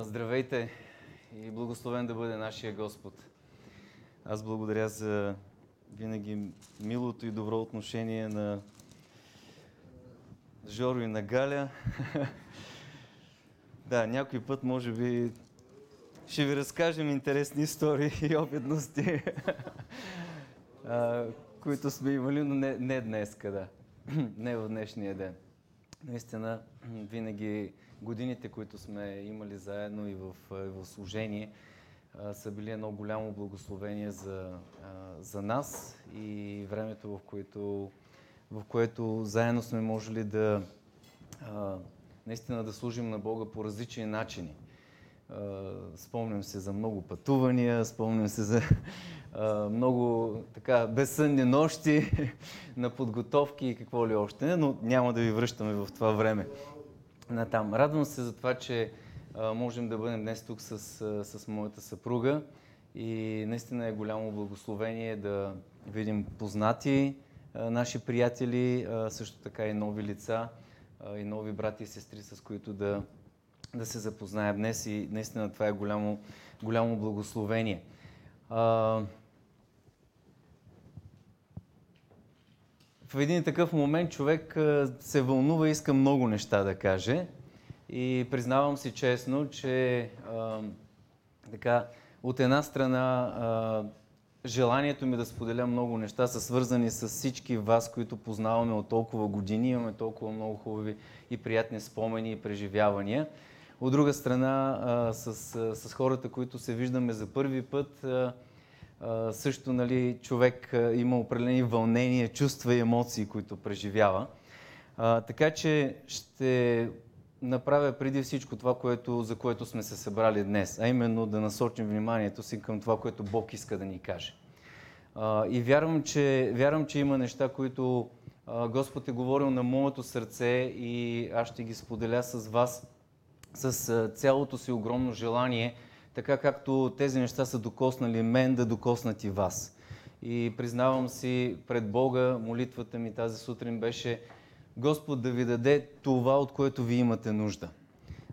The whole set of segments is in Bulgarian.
Здравейте и благословен да бъде нашия Господ. Аз благодаря за винаги милото и добро отношение на Жоро и на Галя. да, някой път може би ще ви разкажем интересни истории и опитности, а, които сме имали, но не, не днес, да. не в днешния ден. Наистина, винаги годините, които сме имали заедно и в, и в служение, са били едно голямо благословение за, за нас и времето, в което, в което заедно сме можели да наистина да служим на Бога по различни начини. Спомням се за много пътувания, спомням се за много така безсънни нощи на подготовки и какво ли още но няма да ви връщаме в това време натам. Радвам се за това, че а, можем да бъдем днес тук с, с моята съпруга и наистина е голямо благословение да видим познати а, наши приятели, а, също така и нови лица и нови брати и сестри, с които да, да се запознаем днес и наистина това е голямо, голямо благословение. В един такъв момент човек се вълнува и иска много неща да каже. И признавам си честно, че а, така, от една страна а, желанието ми да споделя много неща са свързани с всички вас, които познаваме от толкова години. Имаме толкова много хубави и приятни спомени и преживявания. От друга страна, а, с, с хората, които се виждаме за първи път, също нали, човек има определени вълнения, чувства и емоции, които преживява. А, така че ще направя преди всичко това, което, за което сме се събрали днес, а именно да насочим вниманието си към това, което Бог иска да ни каже. А, и вярвам че, вярвам, че има неща, които а, Господ е говорил на моето сърце и аз ще ги споделя с вас с цялото си огромно желание – така както тези неща са докоснали мен, да докоснат и вас. И признавам си пред Бога, молитвата ми тази сутрин беше Господ да ви даде това, от което ви имате нужда.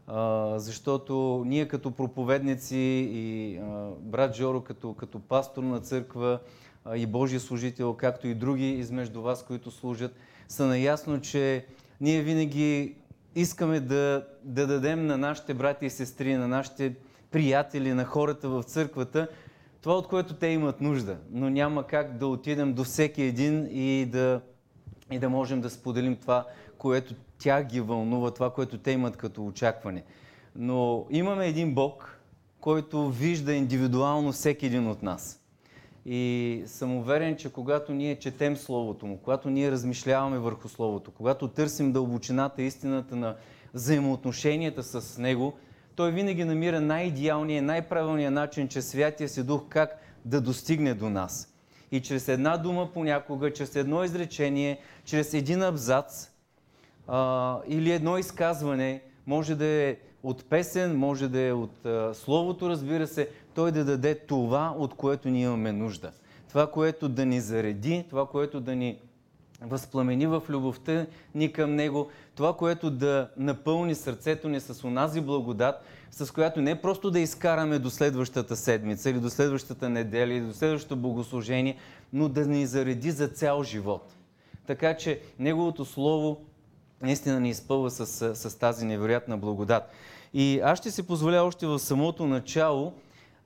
А, защото ние като проповедници и а, брат Жоро като, като пастор на църква а, и Божия служител, както и други измежду вас, които служат, са наясно, че ние винаги искаме да, да дадем на нашите брати и сестри, на нашите приятели, на хората в църквата, това от което те имат нужда. Но няма как да отидем до всеки един и да, и да можем да споделим това, което тях ги вълнува, това, което те имат като очакване. Но имаме един Бог, който вижда индивидуално всеки един от нас. И съм уверен, че когато ние четем Словото Му, когато ние размишляваме върху Словото, когато търсим дълбочината, истината на взаимоотношенията с Него, той винаги намира най-идеалния, най-правилния начин, чрез Святия си Дух, как да достигне до нас. И чрез една дума понякога, чрез едно изречение, чрез един абзац а, или едно изказване, може да е от песен, може да е от а, Словото, разбира се, той да даде това, от което ние имаме нужда. Това, което да ни зареди, това, което да ни възпламени в любовта ни към Него, това, което да напълни сърцето ни с онази благодат, с която не просто да изкараме до следващата седмица или до следващата неделя или до следващото богослужение, но да ни зареди за цял живот. Така че Неговото Слово наистина ни изпълва с, с тази невероятна благодат. И аз ще си позволя още в самото начало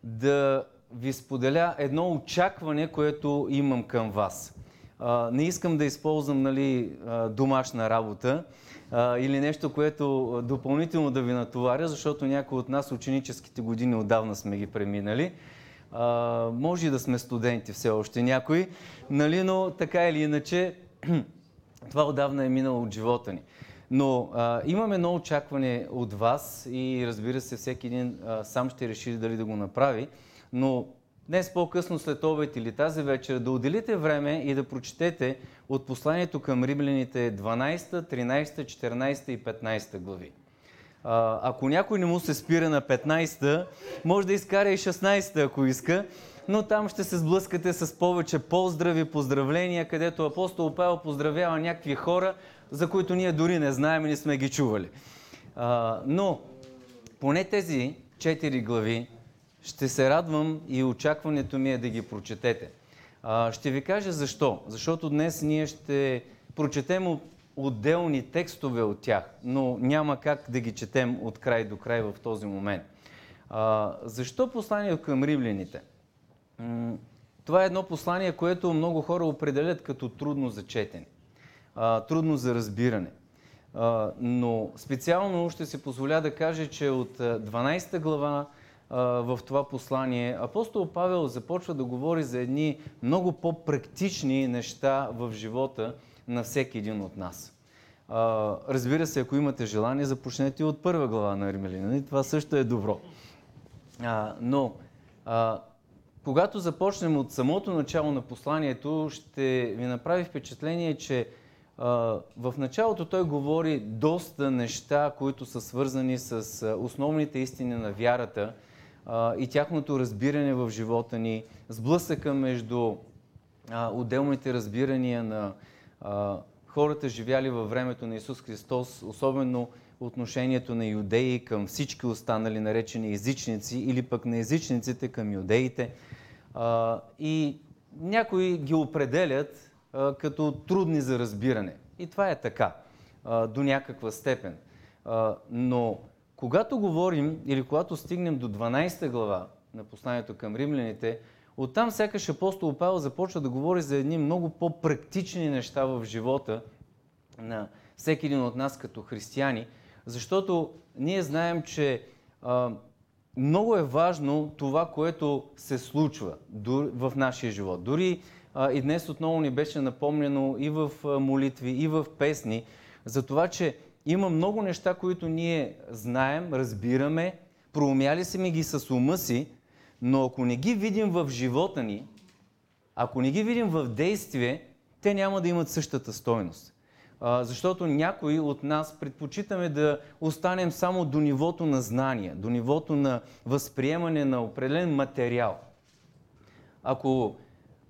да ви споделя едно очакване, което имам към вас не искам да използвам нали, домашна работа или нещо, което допълнително да ви натоваря, защото някои от нас ученическите години отдавна сме ги преминали. А, може и да сме студенти все още някои, нали, но така или иначе това отдавна е минало от живота ни. Но а, имаме едно очакване от вас и разбира се, всеки един а, сам ще реши дали да го направи, но днес по-късно след обед или тази вечер да отделите време и да прочетете от посланието към римляните 12, 13, 14 и 15 глави. А, ако някой не му се спира на 15, може да изкара и 16, ако иска, но там ще се сблъскате с повече поздрави, поздравления, където апостол Павел поздравява някакви хора, за които ние дори не знаем и не сме ги чували. А, но поне тези четири глави ще се радвам и очакването ми е да ги прочетете. Ще ви кажа защо. Защото днес ние ще прочетем отделни текстове от тях, но няма как да ги четем от край до край в този момент. Защо посланието към римляните? Това е едно послание, което много хора определят като трудно за четене, трудно за разбиране. Но специално ще се позволя да кажа, че от 12 глава в това послание апостол Павел започва да говори за едни много по-практични неща в живота на всеки един от нас. Разбира се, ако имате желание, започнете от първа глава на Римелина. Това също е добро. Но когато започнем от самото начало на посланието, ще ви направи впечатление, че в началото той говори доста неща, които са свързани с основните истини на вярата и тяхното разбиране в живота ни, сблъсъка между отделните разбирания на хората, живяли във времето на Исус Христос, особено отношението на юдеи към всички останали наречени езичници или пък на езичниците към юдеите. И някои ги определят като трудни за разбиране. И това е така, до някаква степен. Но когато говорим или когато стигнем до 12 глава на посланието към римляните, оттам сякаш апостол Павел започва да говори за едни много по-практични неща в живота на всеки един от нас като християни, защото ние знаем, че а, много е важно това, което се случва в нашия живот. Дори а, и днес отново ни беше напомнено и в молитви, и в песни, за това, че има много неща, които ние знаем, разбираме, проумяли се ми ги с ума си, но ако не ги видим в живота ни, ако не ги видим в действие, те няма да имат същата стойност защото някои от нас предпочитаме да останем само до нивото на знания, до нивото на възприемане на определен материал. Ако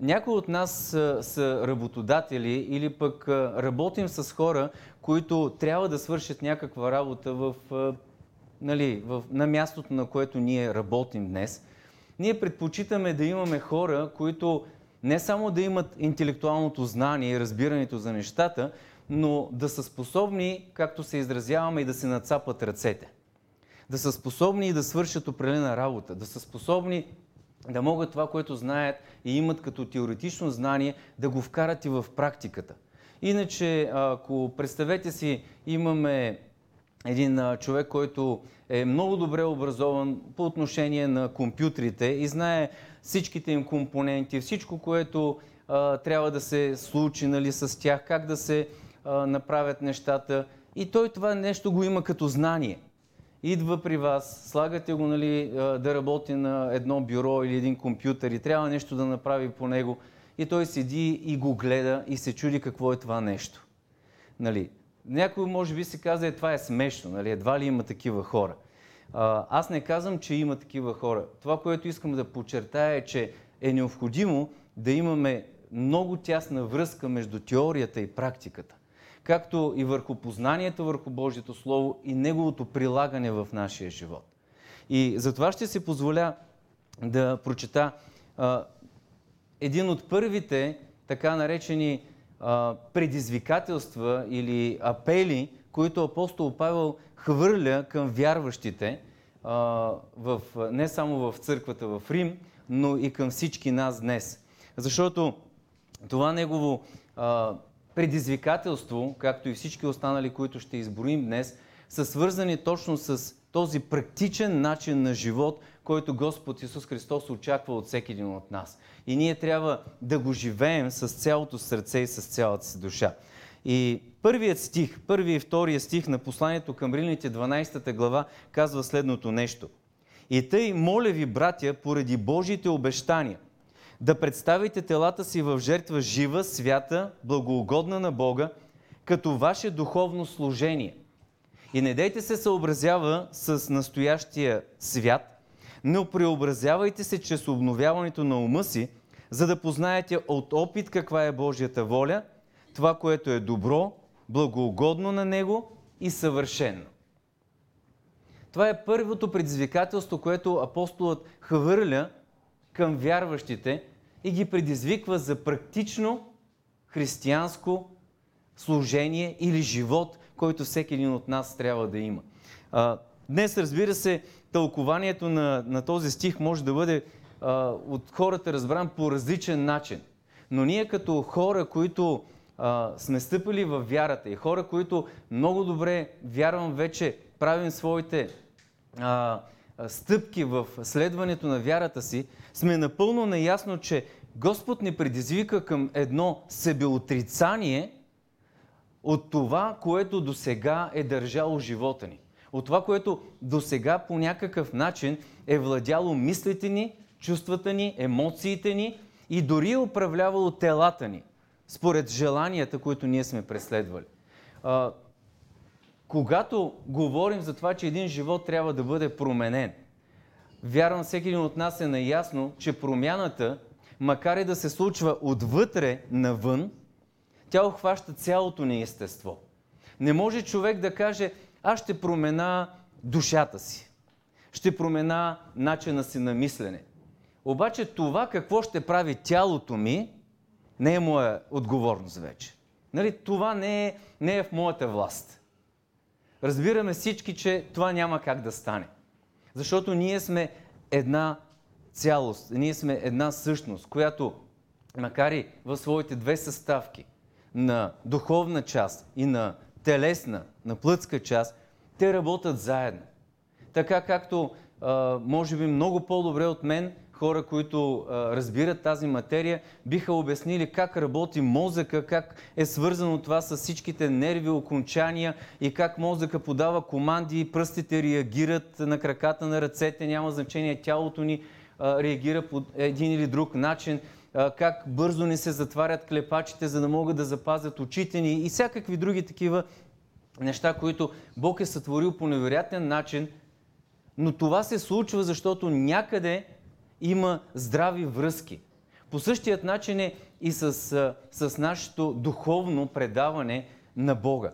някои от нас са, са работодатели или пък работим с хора, които трябва да свършат някаква работа в, нали, в, на мястото, на което ние работим днес, ние предпочитаме да имаме хора, които не само да имат интелектуалното знание и разбирането за нещата, но да са способни, както се изразяваме, и да се нацапат ръцете. Да са способни и да свършат определена работа. Да са способни да могат това, което знаят и имат като теоретично знание, да го вкарат и в практиката. Иначе, ако представете си, имаме един човек, който е много добре образован по отношение на компютрите и знае всичките им компоненти, всичко, което а, трябва да се случи нали, с тях, как да се а, направят нещата. И той това нещо го има като знание. Идва при вас, слагате го нали, да работи на едно бюро или един компютър и трябва нещо да направи по него. И той седи и го гледа и се чуди какво е това нещо. Нали, някой може би си каза, е, това е смешно, нали, едва ли има такива хора. Аз не казвам, че има такива хора. Това, което искам да подчертая е, че е необходимо да имаме много тясна връзка между теорията и практиката както и върху познанието върху Божието Слово и неговото прилагане в нашия живот. И затова ще си позволя да прочета а, един от първите така наречени а, предизвикателства или апели, които апостол Павел хвърля към вярващите а, в, не само в църквата в Рим, но и към всички нас днес. Защото това негово предизвикателство, както и всички останали, които ще изброим днес, са свързани точно с този практичен начин на живот, който Господ Исус Христос очаква от всеки един от нас. И ние трябва да го живеем с цялото сърце и с цялата си душа. И първият стих, първият и втория стих на посланието към Римляните 12 глава казва следното нещо. И тъй, моля ви, братя, поради Божиите обещания – да представите телата си в жертва жива, свята, благоугодна на Бога, като ваше духовно служение. И не дейте се съобразява с настоящия свят, но преобразявайте се чрез обновяването на ума си, за да познаете от опит каква е Божията воля, това, което е добро, благоугодно на Него и съвършено. Това е първото предизвикателство, което апостолът хвърля към вярващите и ги предизвиква за практично християнско служение или живот, който всеки един от нас трябва да има. А, днес, разбира се, тълкованието на, на този стих може да бъде а, от хората разбран по различен начин. Но ние като хора, които а, сме стъпили в вярата и хора, които много добре, вярвам вече, правим своите а, стъпки в следването на вярата си, сме напълно наясно, че Господ ни предизвика към едно себеотрицание от това, което до сега е държало живота ни. От това, което до сега по някакъв начин е владяло мислите ни, чувствата ни, емоциите ни и дори е управлявало телата ни, според желанията, които ние сме преследвали. Когато говорим за това, че един живот трябва да бъде променен, вярвам всеки един от нас е наясно, че промяната, макар и да се случва отвътре навън, тя охваща цялото ни естество. Не може човек да каже, аз ще промена душата си. Ще промена начина си на мислене. Обаче това какво ще прави тялото ми, не е моя отговорност вече. Нали? Това не е, не е в моята власт. Разбираме всички, че това няма как да стане. Защото ние сме една цялост, ние сме една същност, която, макар и в своите две съставки, на духовна част и на телесна, на плътска част, те работят заедно. Така както, може би много по-добре от мен, хора, които а, разбират тази материя, биха обяснили как работи мозъка, как е свързано това с всичките нерви, окончания и как мозъка подава команди, пръстите реагират на краката на ръцете, няма значение, тялото ни а, реагира по един или друг начин, как бързо ни се затварят клепачите, за да могат да запазят очите ни и всякакви други такива неща, които Бог е сътворил по невероятен начин, но това се случва, защото някъде има здрави връзки. По същият начин е и с, с нашето духовно предаване на Бога.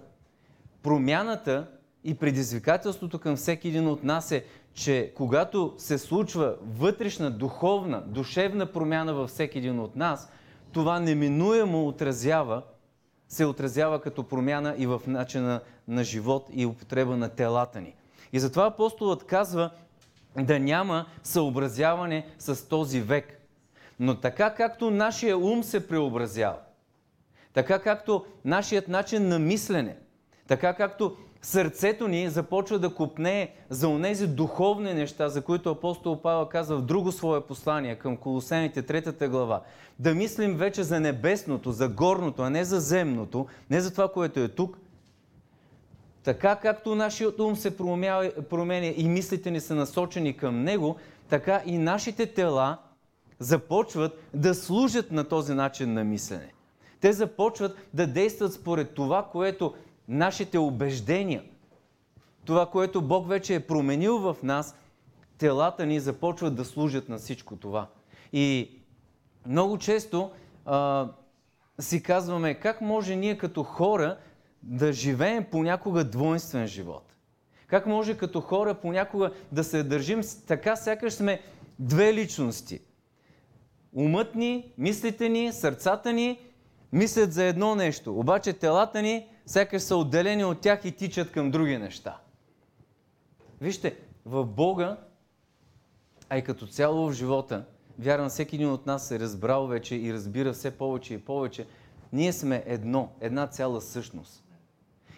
Промяната и предизвикателството към всеки един от нас е, че когато се случва вътрешна, духовна, душевна промяна във всеки един от нас, това неминуемо отразява, се отразява като промяна и в начина на живот и употреба на телата ни. И затова апостолът казва, да няма съобразяване с този век. Но така както нашия ум се преобразява, така както нашият начин на мислене, така както сърцето ни започва да купне за онези духовни неща, за които апостол Павел казва в друго свое послание към Колосените, третата глава. Да мислим вече за небесното, за горното, а не за земното, не за това, което е тук, така както нашият ум се променя и мислите ни са насочени към него, така и нашите тела започват да служат на този начин на мислене. Те започват да действат според това, което нашите убеждения, това, което Бог вече е променил в нас, телата ни започват да служат на всичко това. И много често а, си казваме, как може ние като хора да живеем понякога двойствен живот? Как може като хора понякога да се държим така, сякаш сме две личности? Умът ни, мислите ни, сърцата ни мислят за едно нещо, обаче телата ни сякаш са отделени от тях и тичат към други неща. Вижте, в Бога, а и като цяло в живота, вярвам всеки един от нас е разбрал вече и разбира все повече и повече, ние сме едно, една цяла същност.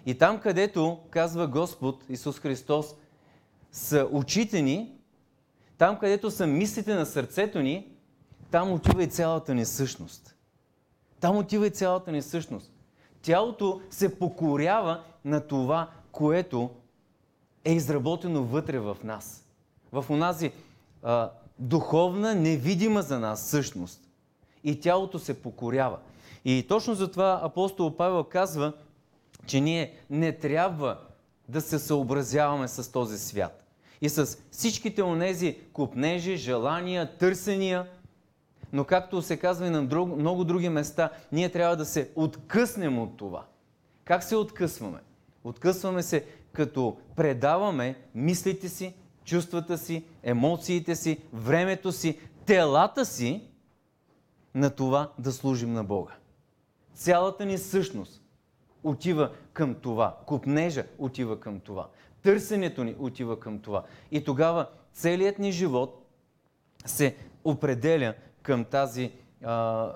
И там, където, казва Господ Исус Христос, са очите ни, там, където са мислите на сърцето ни, там отива и цялата ни същност. Там отива и цялата ни същност. Тялото се покорява на това, което е изработено вътре в нас. В онази а, духовна, невидима за нас същност. И тялото се покорява. И точно затова апостол Павел казва, че ние не трябва да се съобразяваме с този свят. И с всичките онези купнежи, желания, търсения, но както се казва и на друг, много други места, ние трябва да се откъснем от това. Как се откъсваме? Откъсваме се като предаваме мислите си, чувствата си, емоциите си, времето си, телата си на това да служим на Бога. Цялата ни същност отива към това. Купнежа отива към това. Търсенето ни отива към това. И тогава целият ни живот се определя към, тази,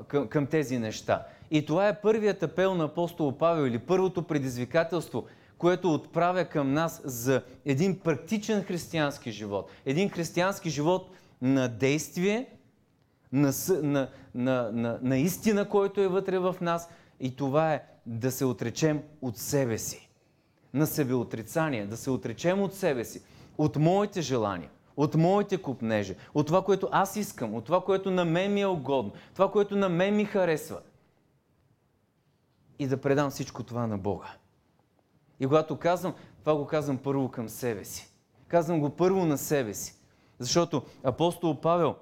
към, към тези неща. И това е първият апел на апостол Павел или първото предизвикателство, което отправя към нас за един практичен християнски живот. Един християнски живот на действие, на, на, на, на, на истина, който е вътре в нас. И това е да се отречем от себе си. На себеотрицание, да се отречем от себе си, от моите желания, от моите купнежи, от това, което аз искам, от това, което на мен ми е угодно, това, което на мен ми харесва. И да предам всичко това на Бога. И когато казвам, това го казвам първо към себе си. Казвам го първо на себе си. Защото апостол Павел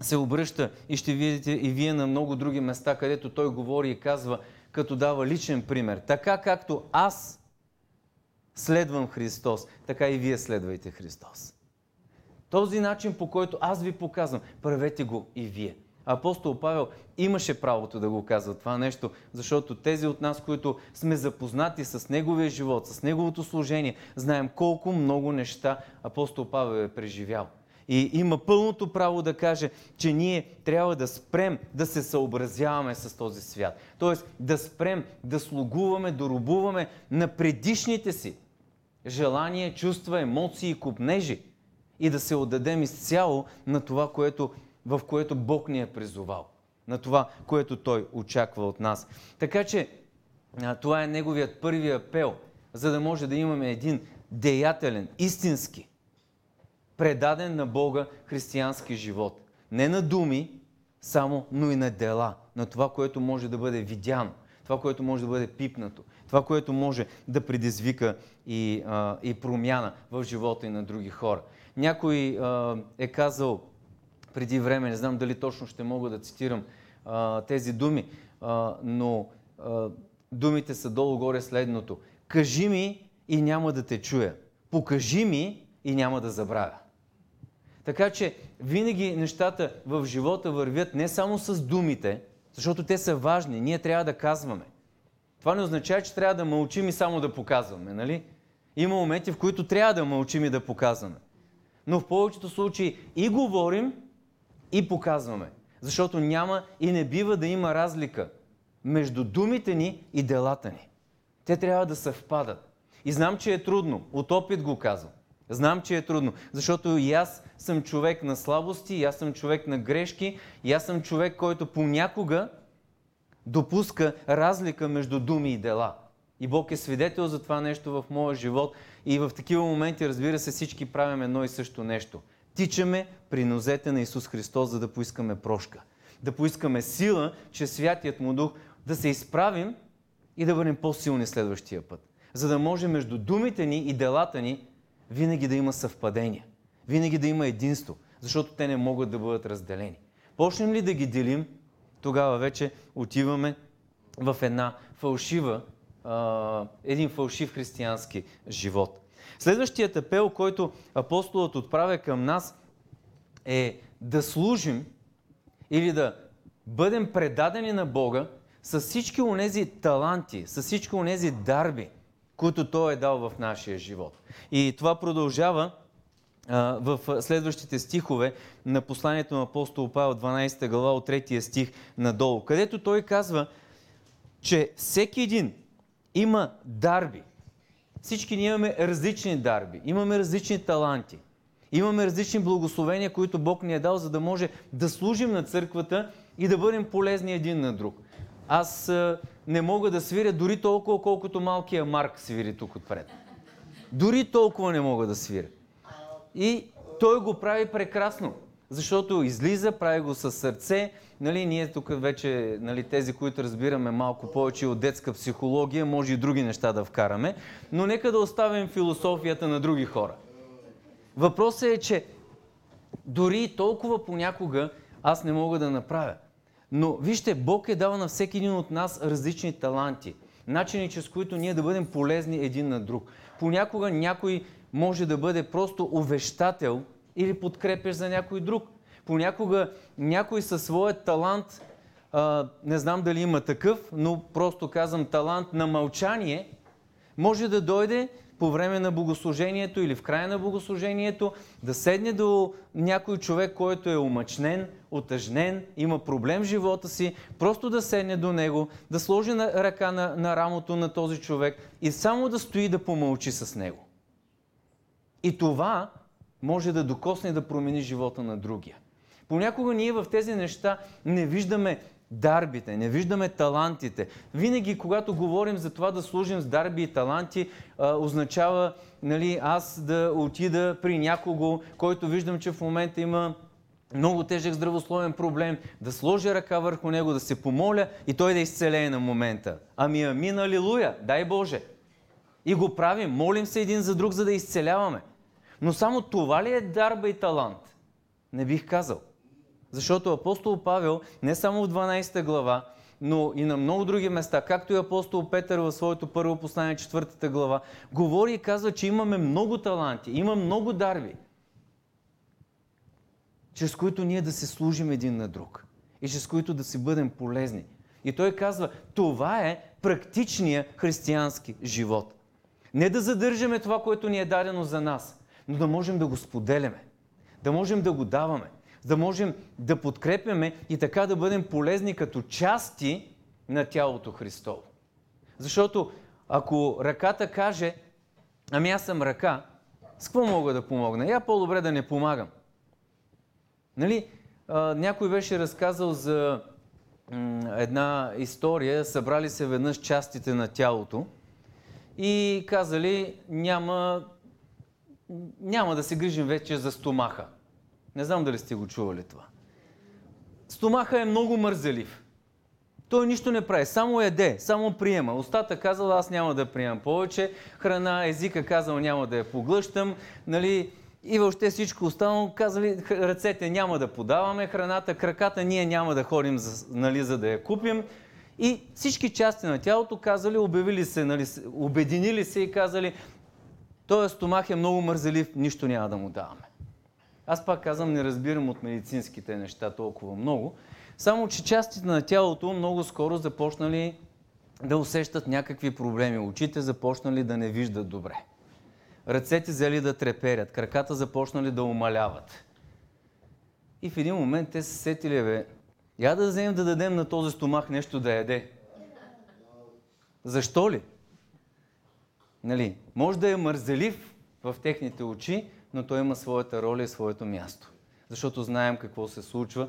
се обръща и ще видите и вие на много други места, където той говори и казва, като дава личен пример. Така както аз следвам Христос, така и вие следвайте Христос. Този начин, по който аз ви показвам, правете го и вие. Апостол Павел имаше правото да го казва това нещо, защото тези от нас, които сме запознати с неговия живот, с неговото служение, знаем колко много неща апостол Павел е преживял. И има пълното право да каже, че ние трябва да спрем да се съобразяваме с този свят. Тоест да спрем да слугуваме, да рубуваме на предишните си желания, чувства, емоции и купнежи и да се отдадем изцяло на това, което, в което Бог ни е призовал. На това, което Той очаква от нас. Така че това е Неговият първи апел, за да може да имаме един деятелен, истински, предаден на Бога християнски живот. Не на думи, само, но и на дела. На това, което може да бъде видяно. Това, което може да бъде пипнато. Това, което може да предизвика и, а, и промяна в живота и на други хора. Някой а, е казал преди време, не знам дали точно ще мога да цитирам а, тези думи, а, но а, думите са долу-горе следното. Кажи ми и няма да те чуя. Покажи ми и няма да забравя. Така че винаги нещата в живота вървят не само с думите, защото те са важни, ние трябва да казваме. Това не означава, че трябва да мълчим и само да показваме, нали? Има моменти, в които трябва да мълчим и да показваме. Но в повечето случаи и говорим, и показваме. Защото няма и не бива да има разлика между думите ни и делата ни. Те трябва да съвпадат. И знам, че е трудно. От опит го казвам. Знам, че е трудно, защото и аз съм човек на слабости, и аз съм човек на грешки, и аз съм човек, който понякога допуска разлика между думи и дела. И Бог е свидетел за това нещо в моя живот. И в такива моменти, разбира се, всички правим едно и също нещо. Тичаме при нозете на Исус Христос, за да поискаме прошка. Да поискаме сила, че Святият му Дух да се изправим и да бъдем по-силни следващия път. За да може между думите ни и делата ни винаги да има съвпадение, винаги да има единство, защото те не могат да бъдат разделени. Почнем ли да ги делим, тогава вече отиваме в една фалшива, един фалшив християнски живот. Следващият апел, който апостолът отправя към нас е да служим или да бъдем предадени на Бога с всички онези таланти, с всички онези дарби, които Той е дал в нашия живот. И това продължава в следващите стихове на посланието на апостол Павел, 12 глава от 3 стих надолу, където той казва, че всеки един има дарби. Всички ние имаме различни дарби, имаме различни таланти, имаме различни благословения, които Бог ни е дал, за да може да служим на църквата и да бъдем полезни един на друг. Аз не мога да свиря дори толкова, колкото малкия Марк свири тук отпред. Дори толкова не мога да свиря. И той го прави прекрасно, защото излиза, прави го със сърце. Нали, ние тук вече, нали, тези, които разбираме малко повече от детска психология, може и други неща да вкараме, но нека да оставим философията на други хора. Въпросът е, че дори толкова понякога аз не мога да направя. Но вижте, Бог е дал на всеки един от нас различни таланти. начини, чрез които ние да бъдем полезни един на друг. Понякога някой може да бъде просто увещател или подкрепяш за някой друг. Понякога някой със своят талант, а, не знам дали има такъв, но просто казвам талант на мълчание, може да дойде по време на богослужението или в края на богослужението, да седне до някой човек, който е омъчнен, отъжнен, има проблем в живота си, просто да седне до него, да сложи ръка на, на рамото на този човек и само да стои да помълчи с него. И това може да докосне да промени живота на другия. Понякога ние в тези неща не виждаме дарбите, не виждаме талантите. Винаги, когато говорим за това да служим с дарби и таланти, означава нали, аз да отида при някого, който виждам, че в момента има много тежък здравословен проблем, да сложа ръка върху него, да се помоля и той да изцелее на момента. Ами амин, алилуя, дай Боже. И го правим, молим се един за друг, за да изцеляваме. Но само това ли е дарба и талант? Не бих казал. Защото апостол Павел не само в 12 глава, но и на много други места, както и апостол Петър в своето първо послание, четвъртата глава, говори и казва, че имаме много таланти, има много дарби, чрез които ние да се служим един на друг и чрез които да си бъдем полезни. И той казва, това е практичния християнски живот. Не да задържаме това, което ни е дадено за нас, но да можем да го споделяме, да можем да го даваме, да можем да подкрепяме и така да бъдем полезни като части на тялото Христово. Защото ако ръката каже, ами аз съм ръка, с какво мога да помогна? Я по-добре да не помагам. Нали, а, някой беше разказал за м, една история, събрали се веднъж частите на тялото и казали, няма, няма да се грижим вече за стомаха. Не знам дали сте го чували това. Стомаха е много мързелив. Той нищо не прави, само еде, само приема. Остата казал, аз няма да приемам повече храна, езика казал, няма да я поглъщам, нали, и въобще всичко останало казали, ръцете няма да подаваме храната, краката ние няма да ходим, нали, за да я купим. И всички части на тялото казали, обявили се, нали, обединили се и казали, този стомах е много мързелив, нищо няма да му даваме. Аз пак казвам, не разбирам от медицинските неща толкова много. Само, че частите на тялото много скоро започнали да усещат някакви проблеми. Очите започнали да не виждат добре. Ръцете взели да треперят, краката започнали да умаляват. И в един момент те се сетили, бе, я да вземем да дадем на този стомах нещо да яде. Защо ли? Нали, може да е мързелив в техните очи, но той има своята роля и своето място. Защото знаем какво се случва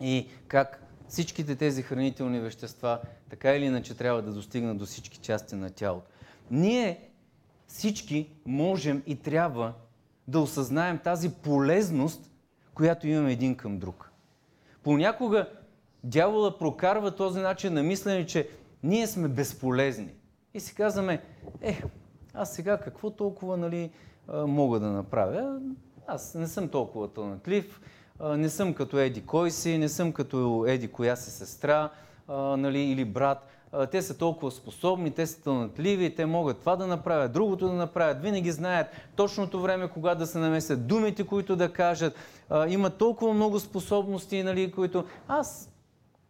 и как всичките тези хранителни вещества така или иначе трябва да достигнат до всички части на тялото. Ние всички можем и трябва да осъзнаем тази полезност, която имаме един към друг. Понякога дявола прокарва този начин на мислене, че ние сме безполезни. И си казваме, е, аз сега какво толкова, нали, мога да направя. Аз не съм толкова талантлив, не съм като Еди кой си, не съм като Еди коя си сестра нали, или брат. Те са толкова способни, те са талантливи, те могат това да направят, другото да направят, винаги знаят точното време, кога да се намесят, думите, които да кажат. Имат толкова много способности, нали, които аз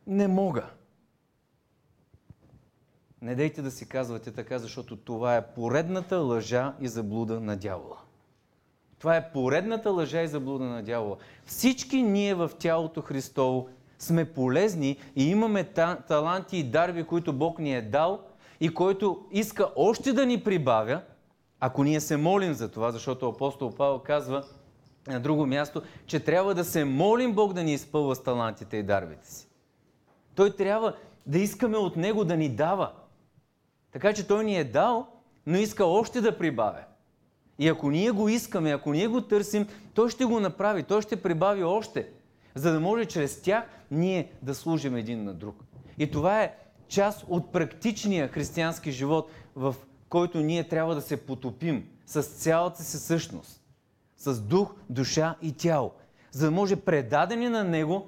не мога. Не дейте да си казвате така, защото това е поредната лъжа и заблуда на дявола. Това е поредната лъжа и заблуда на дявола. Всички ние в тялото Христово сме полезни и имаме та, таланти и дарби, които Бог ни е дал и който иска още да ни прибавя, ако ние се молим за това, защото апостол Павел казва на друго място, че трябва да се молим Бог да ни изпълва с талантите и дарбите си. Той трябва да искаме от Него да ни дава. Така че Той ни е дал, но иска още да прибавя. И ако ние го искаме, ако ние го търсим, Той ще го направи, Той ще прибави още, за да може чрез тях ние да служим един на друг. И това е част от практичния християнски живот, в който ние трябва да се потопим с цялата си същност, с дух, душа и тяло, за да може предадени на Него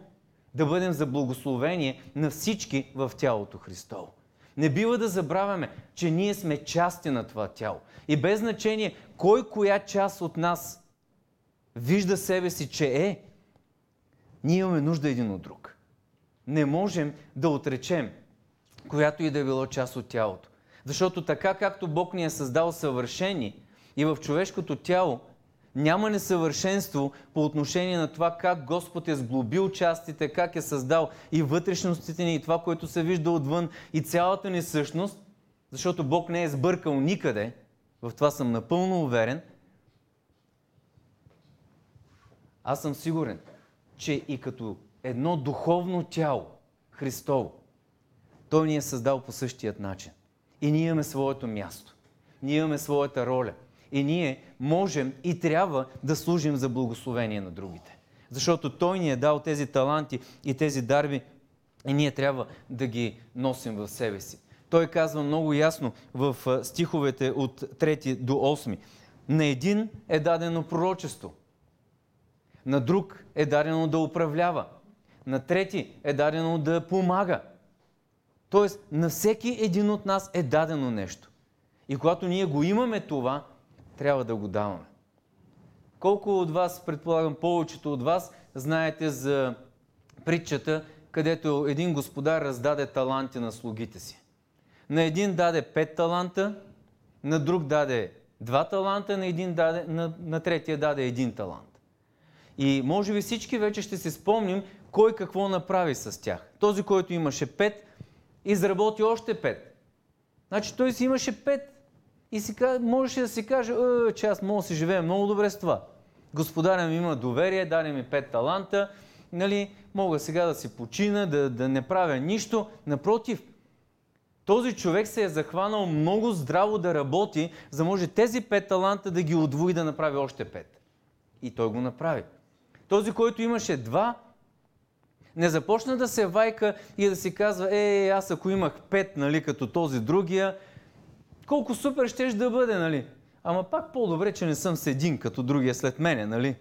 да бъдем за благословение на всички в тялото Христово. Не бива да забравяме, че ние сме части на това тяло. И без значение кой коя част от нас вижда себе си, че е, ние имаме нужда един от друг. Не можем да отречем която и да е било част от тялото. Защото така както Бог ни е създал съвършени и в човешкото тяло няма несъвършенство по отношение на това как Господ е сглобил частите, как е създал и вътрешностите ни, и това, което се вижда отвън, и цялата ни същност, защото Бог не е сбъркал никъде, в това съм напълно уверен, аз съм сигурен, че и като едно духовно тяло, Христово, Той ни е създал по същият начин. И ние имаме своето място. Ние имаме своята роля. И ние можем и трябва да служим за благословение на другите. Защото Той ни е дал тези таланти и тези дарби и ние трябва да ги носим в себе си. Той казва много ясно в стиховете от 3 до 8. На един е дадено пророчество, на друг е дадено да управлява, на трети е дадено да помага. Тоест, на всеки един от нас е дадено нещо. И когато ние го имаме това, трябва да го даваме. Колко от вас, предполагам повечето от вас, знаете за притчата, където един господар раздаде таланти на слугите си. На един даде пет таланта, на друг даде два таланта, на, един даде, на, на третия даде един талант. И може би всички вече ще се спомним кой какво направи с тях. Този, който имаше пет, изработи още пет. Значи той си имаше пет и си, можеше да си каже, е, че аз мога да си живея много добре с това. Господаря ми има доверие, даде ми пет таланта, нали, мога сега да си почина, да, да не правя нищо. Напротив, този човек се е захванал много здраво да работи, за може тези пет таланта да ги отвои да направи още пет. И той го направи. Този, който имаше два, не започна да се вайка и да си казва, е, аз ако имах пет, нали, като този другия, колко супер щеш да бъде, нали? Ама пак по-добре, че не съм с един, като другия след мене, нали?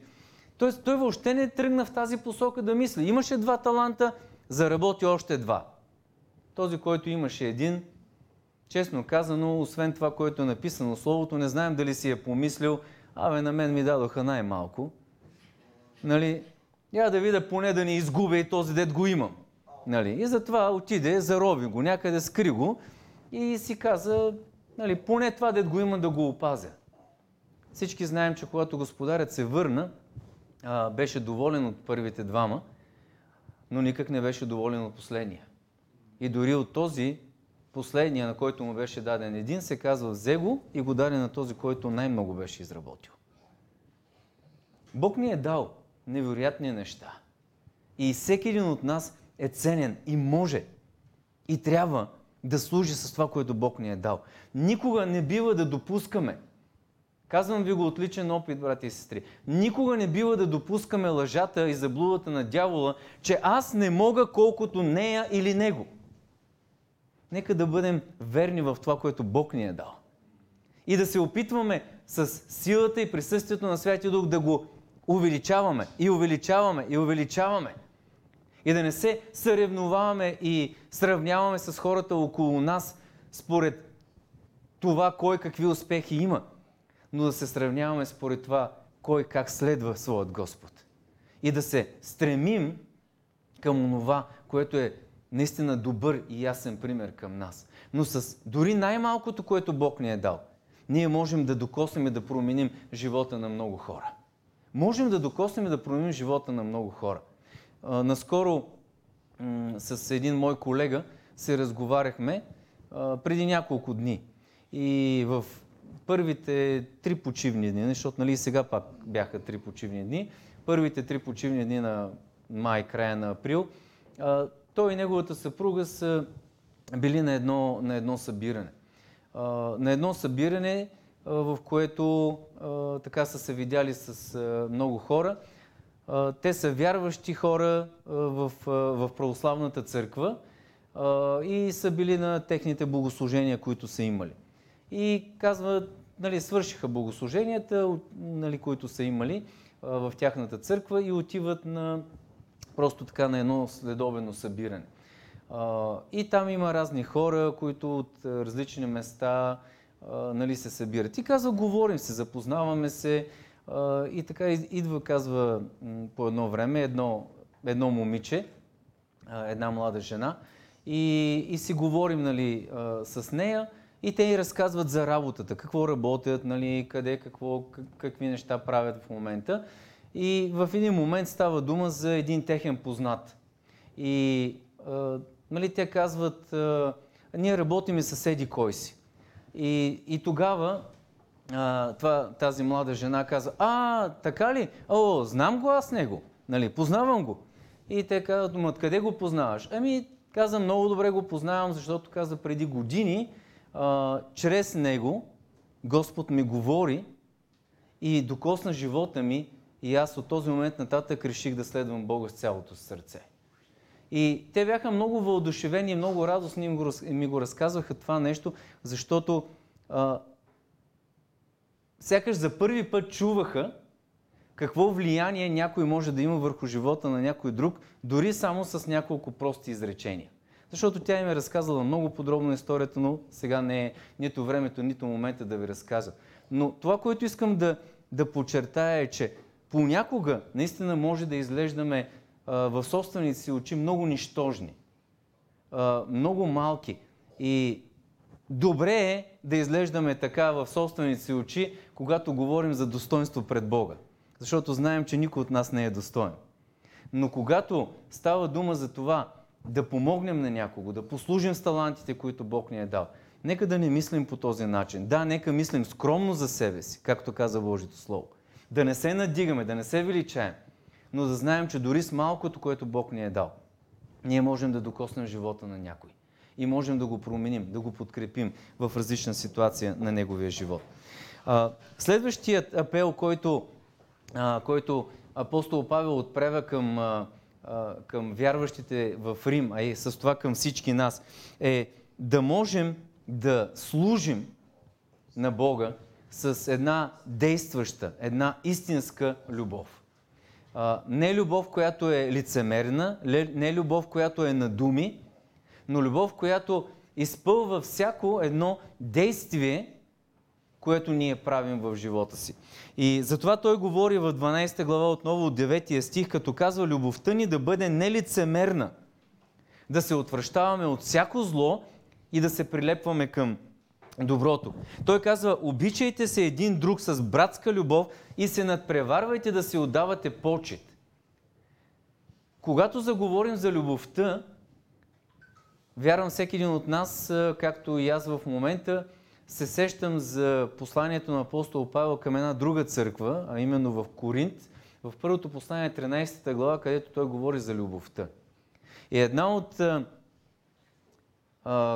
Тоест, той въобще не тръгна в тази посока да мисли. Имаше два таланта, заработи още два. Този, който имаше един, честно казано, освен това, което е написано Словото, не знаем дали си е помислил, абе, на мен ми дадоха най-малко. Нали, я да видя поне да не изгубя и този дет го имам. Нали? И затова отиде, зароби го, някъде скри го и си каза, нали, поне това дет го има да го опазя. Всички знаем, че когато господарят се върна, а, беше доволен от първите двама, но никак не беше доволен от последния. И дори от този последния, на който му беше даден един, се казва, взе го и го даде на този, който най-много беше изработил. Бог ни е дал невероятни неща. И всеки един от нас е ценен и може и трябва да служи с това, което Бог ни е дал. Никога не бива да допускаме, казвам ви го от личен опит, брати и сестри, никога не бива да допускаме лъжата и заблудата на дявола, че аз не мога колкото нея или него. Нека да бъдем верни в това, което Бог ни е дал. И да се опитваме с силата и присъствието на Святия Дух да го увеличаваме и увеличаваме и увеличаваме. И да не се съревноваваме и сравняваме с хората около нас според това кой какви успехи има, но да се сравняваме според това кой как следва своят Господ. И да се стремим към това, което е наистина добър и ясен пример към нас. Но с дори най-малкото, което Бог ни е дал, ние можем да докоснем и да променим живота на много хора можем да докоснем и да променим живота на много хора. Наскоро с един мой колега се разговаряхме преди няколко дни. И в първите три почивни дни, защото нали сега пак бяха три почивни дни, първите три почивни дни на май, края на април, той и неговата съпруга са били на едно, на едно събиране. На едно събиране, в което така са се видяли с много хора. Те са вярващи хора в, в православната църква и са били на техните богослужения, които са имали. И казват, нали, свършиха богослуженията, нали, които са имали в тяхната църква и отиват на просто така на едно следобено събиране. И там има разни хора, които от различни места а, нали, се събират. И казва, говорим се, запознаваме се. А, и така идва, казва по едно време, едно, едно момиче, една млада жена, и, и си говорим нали, с нея. И те ни разказват за работата, какво работят, нали, къде, какво, какви неща правят в момента. И в един момент става дума за един техен познат. И а, нали, те казват, а, ние работим и съседи кой си. И, и тогава а, това, тази млада жена казва, а, така ли? О, знам го аз него, нали, познавам го. И те казват, къде го познаваш? Ами, каза, много добре го познавам, защото каза преди години, а, чрез него Господ ми говори и докосна живота ми и аз от този момент нататък реших да следвам Бога с цялото сърце. И те бяха много въодушевени много радостни го, ми го разказваха това нещо, защото а, сякаш за първи път чуваха какво влияние някой може да има върху живота на някой друг, дори само с няколко прости изречения. Защото тя им е разказала много подробно историята, но сега не е нито времето, нито момента да ви разказа. Но това, което искам да, да подчертая е, че понякога наистина може да изглеждаме в собствените си очи много нищожни, много малки. И добре е да изглеждаме така в собствените си очи, когато говорим за достоинство пред Бога. Защото знаем, че никой от нас не е достоен. Но когато става дума за това да помогнем на някого, да послужим с талантите, които Бог ни е дал, нека да не мислим по този начин. Да, нека мислим скромно за себе си, както каза Божието Слово. Да не се надигаме, да не се величаем, но да знаем, че дори с малкото, което Бог ни е дал, ние можем да докоснем живота на някой. И можем да го променим, да го подкрепим в различна ситуация на неговия живот. Следващият апел, който, който апостол Павел отправя към, към вярващите в Рим, а и с това към всички нас, е да можем да служим на Бога с една действаща, една истинска любов. Не любов, която е лицемерна, не любов, която е на думи, но любов, която изпълва всяко едно действие, което ние правим в живота си. И затова той говори в 12 глава отново от 9 стих, като казва любовта ни да бъде нелицемерна, да се отвръщаваме от всяко зло и да се прилепваме към доброто. Той казва, обичайте се един друг с братска любов и се надпреварвайте да си отдавате почет. Когато заговорим за любовта, вярвам всеки един от нас, както и аз в момента, се сещам за посланието на апостол Павел към една друга църква, а именно в Коринт, в първото послание 13 глава, където той говори за любовта. И една от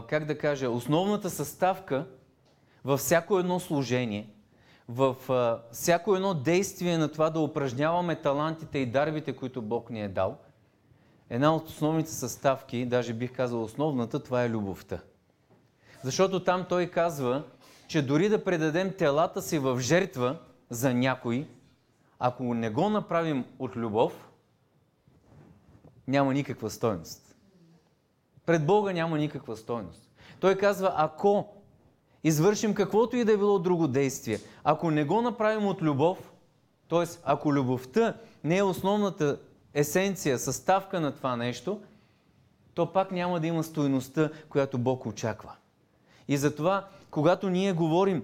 как да кажа, основната съставка във всяко едно служение, в всяко едно действие на това да упражняваме талантите и дарбите, които Бог ни е дал, една от основните съставки, даже бих казал основната, това е любовта. Защото там той казва, че дори да предадем телата си в жертва за някой, ако не го направим от любов, няма никаква стойност. Пред Бога няма никаква стойност. Той казва, ако извършим каквото и да е било друго действие, ако не го направим от любов, т.е. ако любовта не е основната есенция, съставка на това нещо, то пак няма да има стойността, която Бог очаква. И затова, когато ние говорим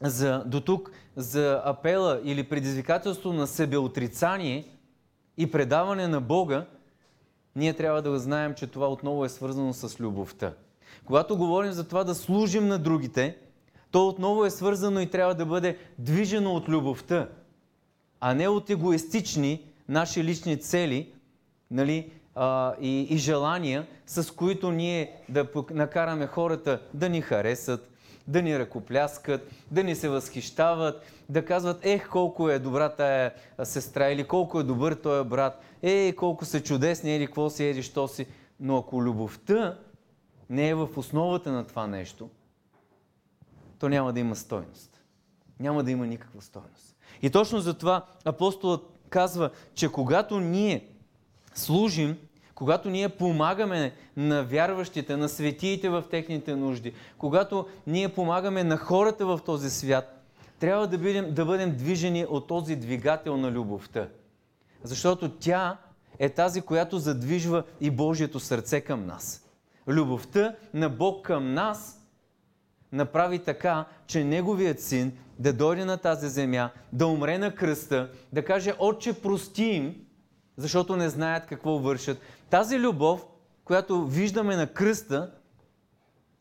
за, до тук за апела или предизвикателство на себеотрицание и предаване на Бога, ние трябва да знаем, че това отново е свързано с любовта. Когато говорим за това да служим на другите, то отново е свързано и трябва да бъде движено от любовта, а не от егоистични наши лични цели нали, а, и, и желания, с които ние да накараме хората да ни харесат, да ни ръкопляскат, да ни се възхищават, да казват, ех, колко е добра тая сестра или колко е добър този брат, е, колко са чудесни, или какво си, еди, що си. Но ако любовта не е в основата на това нещо, то няма да има стойност. Няма да има никаква стойност. И точно за това апостолът казва, че когато ние служим, когато ние помагаме на вярващите, на светиите в техните нужди, когато ние помагаме на хората в този свят, трябва да бъдем, да бъдем движени от този двигател на любовта. Защото тя е тази, която задвижва и Божието сърце към нас. Любовта на Бог към нас направи така, че Неговият син да дойде на тази земя, да умре на кръста, да каже, Отче, прости им, защото не знаят какво вършат. Тази любов, която виждаме на кръста,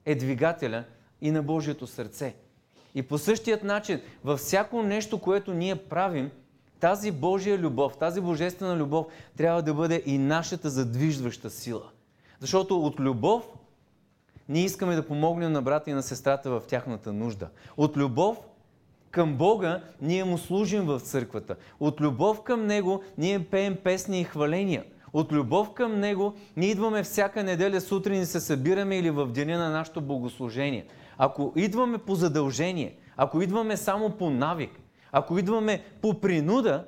е двигателя и на Божието сърце. И по същият начин, във всяко нещо, което ние правим, тази Божия любов, тази божествена любов трябва да бъде и нашата задвижваща сила. Защото от любов ние искаме да помогнем на брата и на сестрата в тяхната нужда. От любов към Бога ние му служим в църквата. От любов към Него ние пеем песни и хваления. От любов към Него ние идваме всяка неделя сутрин и се събираме или в деня на нашето богослужение. Ако идваме по задължение, ако идваме само по навик, ако идваме по принуда,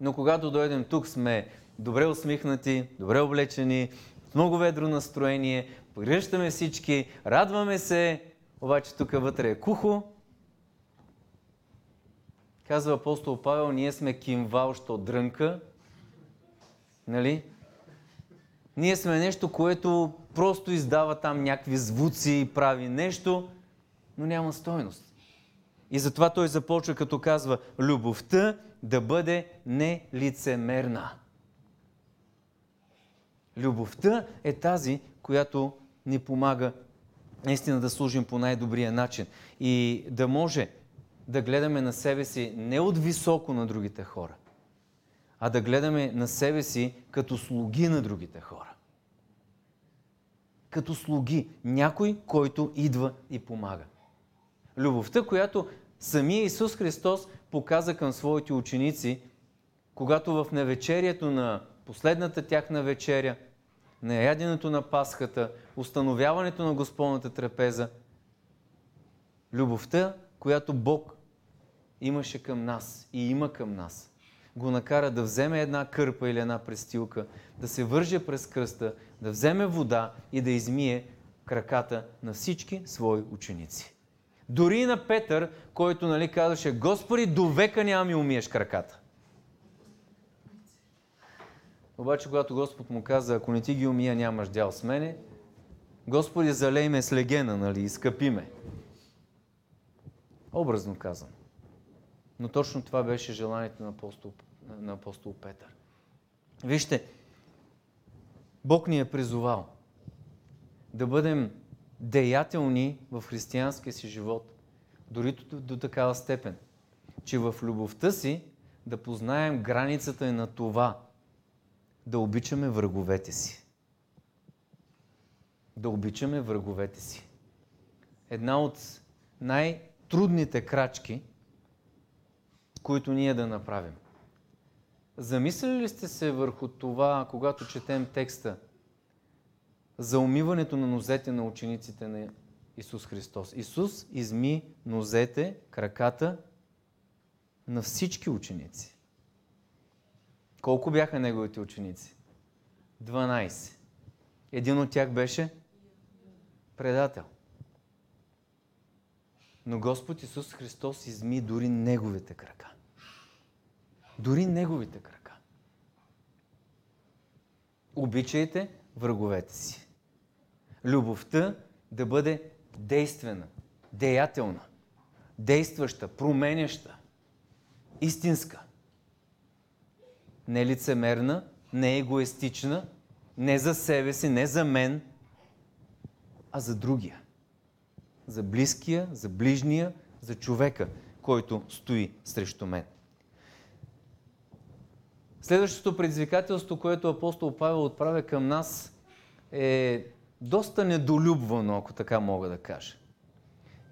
но когато дойдем тук сме добре усмихнати, добре облечени, с много ведро настроение, прегръщаме всички, радваме се, обаче тук вътре е кухо. Казва апостол Павел, ние сме кимвал, що дрънка. Нали? Ние сме нещо, което просто издава там някакви звуци и прави нещо, но няма стойност. И затова той започва като казва, любовта да бъде нелицемерна. Любовта е тази, която ни помага наистина да служим по най-добрия начин и да може да гледаме на себе си не от високо на другите хора, а да гледаме на себе си като слуги на другите хора. Като слуги. Някой, който идва и помага. Любовта, която самия Исус Христос показа към своите ученици, когато в навечерието на последната тяхна вечеря, на яденето на Пасхата, установяването на Господната трапеза, любовта, която Бог имаше към нас и има към нас, го накара да вземе една кърпа или една престилка, да се върже през кръста, да вземе вода и да измие краката на всички свои ученици. Дори и на Петър, който нали, казваше, Господи, до века няма ми умиеш краката. Обаче, когато Господ му каза, ако не ти ги умия, нямаш дял с мене, Господи, залей ме с легена, нали, изкъпи ме. Образно казвам. Но точно това беше желанието на апостол, на апостол Петър. Вижте, Бог ни е призовал да бъдем деятелни в християнския си живот, дори до, до такава степен, че в любовта си да познаем границата и на това да обичаме враговете си. Да обичаме враговете си. Една от най-трудните крачки, които ние да направим. Замислили ли сте се върху това, когато четем текста за умиването на нозете на учениците на Исус Христос? Исус изми нозете, краката на всички ученици. Колко бяха неговите ученици? 12. Един от тях беше предател. Но Господ Исус Христос изми дори неговите крака. Дори неговите крака. Обичайте враговете си. Любовта да бъде действена, деятелна, действаща, променяща, истинска. Не лицемерна, не егоистична, не за себе си, не за мен, а за другия. За близкия, за ближния, за човека, който стои срещу мен. Следващото предизвикателство, което апостол Павел отправя към нас, е доста недолюбвано, ако така мога да кажа.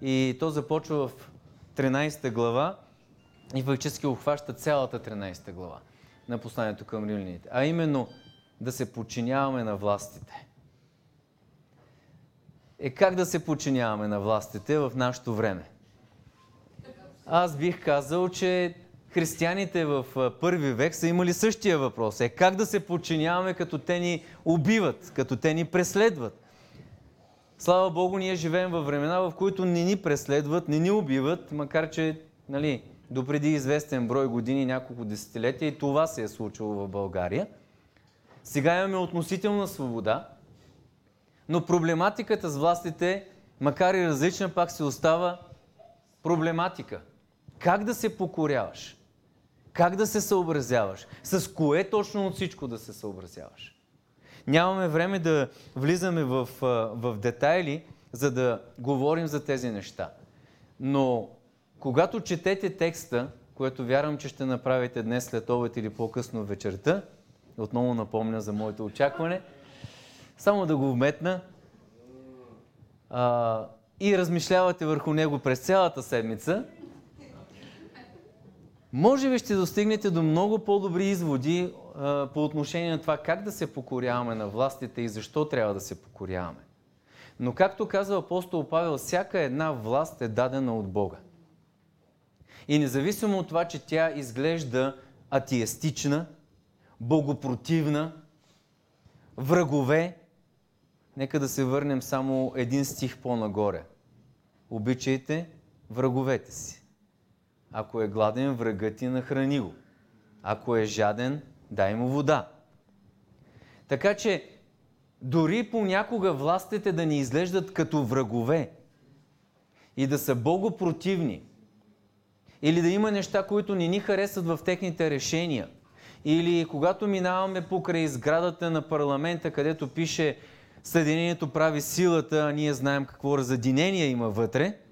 И то започва в 13 глава и фактически обхваща цялата 13 глава на посланието към римляните. А именно да се подчиняваме на властите. Е как да се подчиняваме на властите в нашето време? Аз бих казал, че християните в първи век са имали същия въпрос. Е как да се подчиняваме, като те ни убиват, като те ни преследват? Слава Богу, ние живеем във времена, в които не ни преследват, не ни убиват, макар че нали, допреди известен брой години, няколко десетилетия и това се е случило в България. Сега имаме относителна свобода, но проблематиката с властите, макар и различна, пак се остава проблематика. Как да се покоряваш? Как да се съобразяваш? С кое точно от всичко да се съобразяваш? Нямаме време да влизаме в, в детайли, за да говорим за тези неща. Но когато четете текста, което вярвам, че ще направите днес след обед или по-късно вечерта, отново напомня за моето очакване, само да го вметна а, и размишлявате върху него през цялата седмица, може би ще достигнете до много по-добри изводи а, по отношение на това как да се покоряваме на властите и защо трябва да се покоряваме. Но както казва апостол Павел, всяка една власт е дадена от Бога. И независимо от това, че тя изглежда атиестична, богопротивна, врагове, нека да се върнем само един стих по-нагоре. Обичайте враговете си. Ако е гладен, врагът ти нахрани го. Ако е жаден, дай му вода. Така че, дори понякога властите да ни изглеждат като врагове и да са богопротивни, или да има неща, които не ни харесват в техните решения, или когато минаваме покрай сградата на парламента, където пише Съединението прави силата, а ние знаем какво разединение има вътре –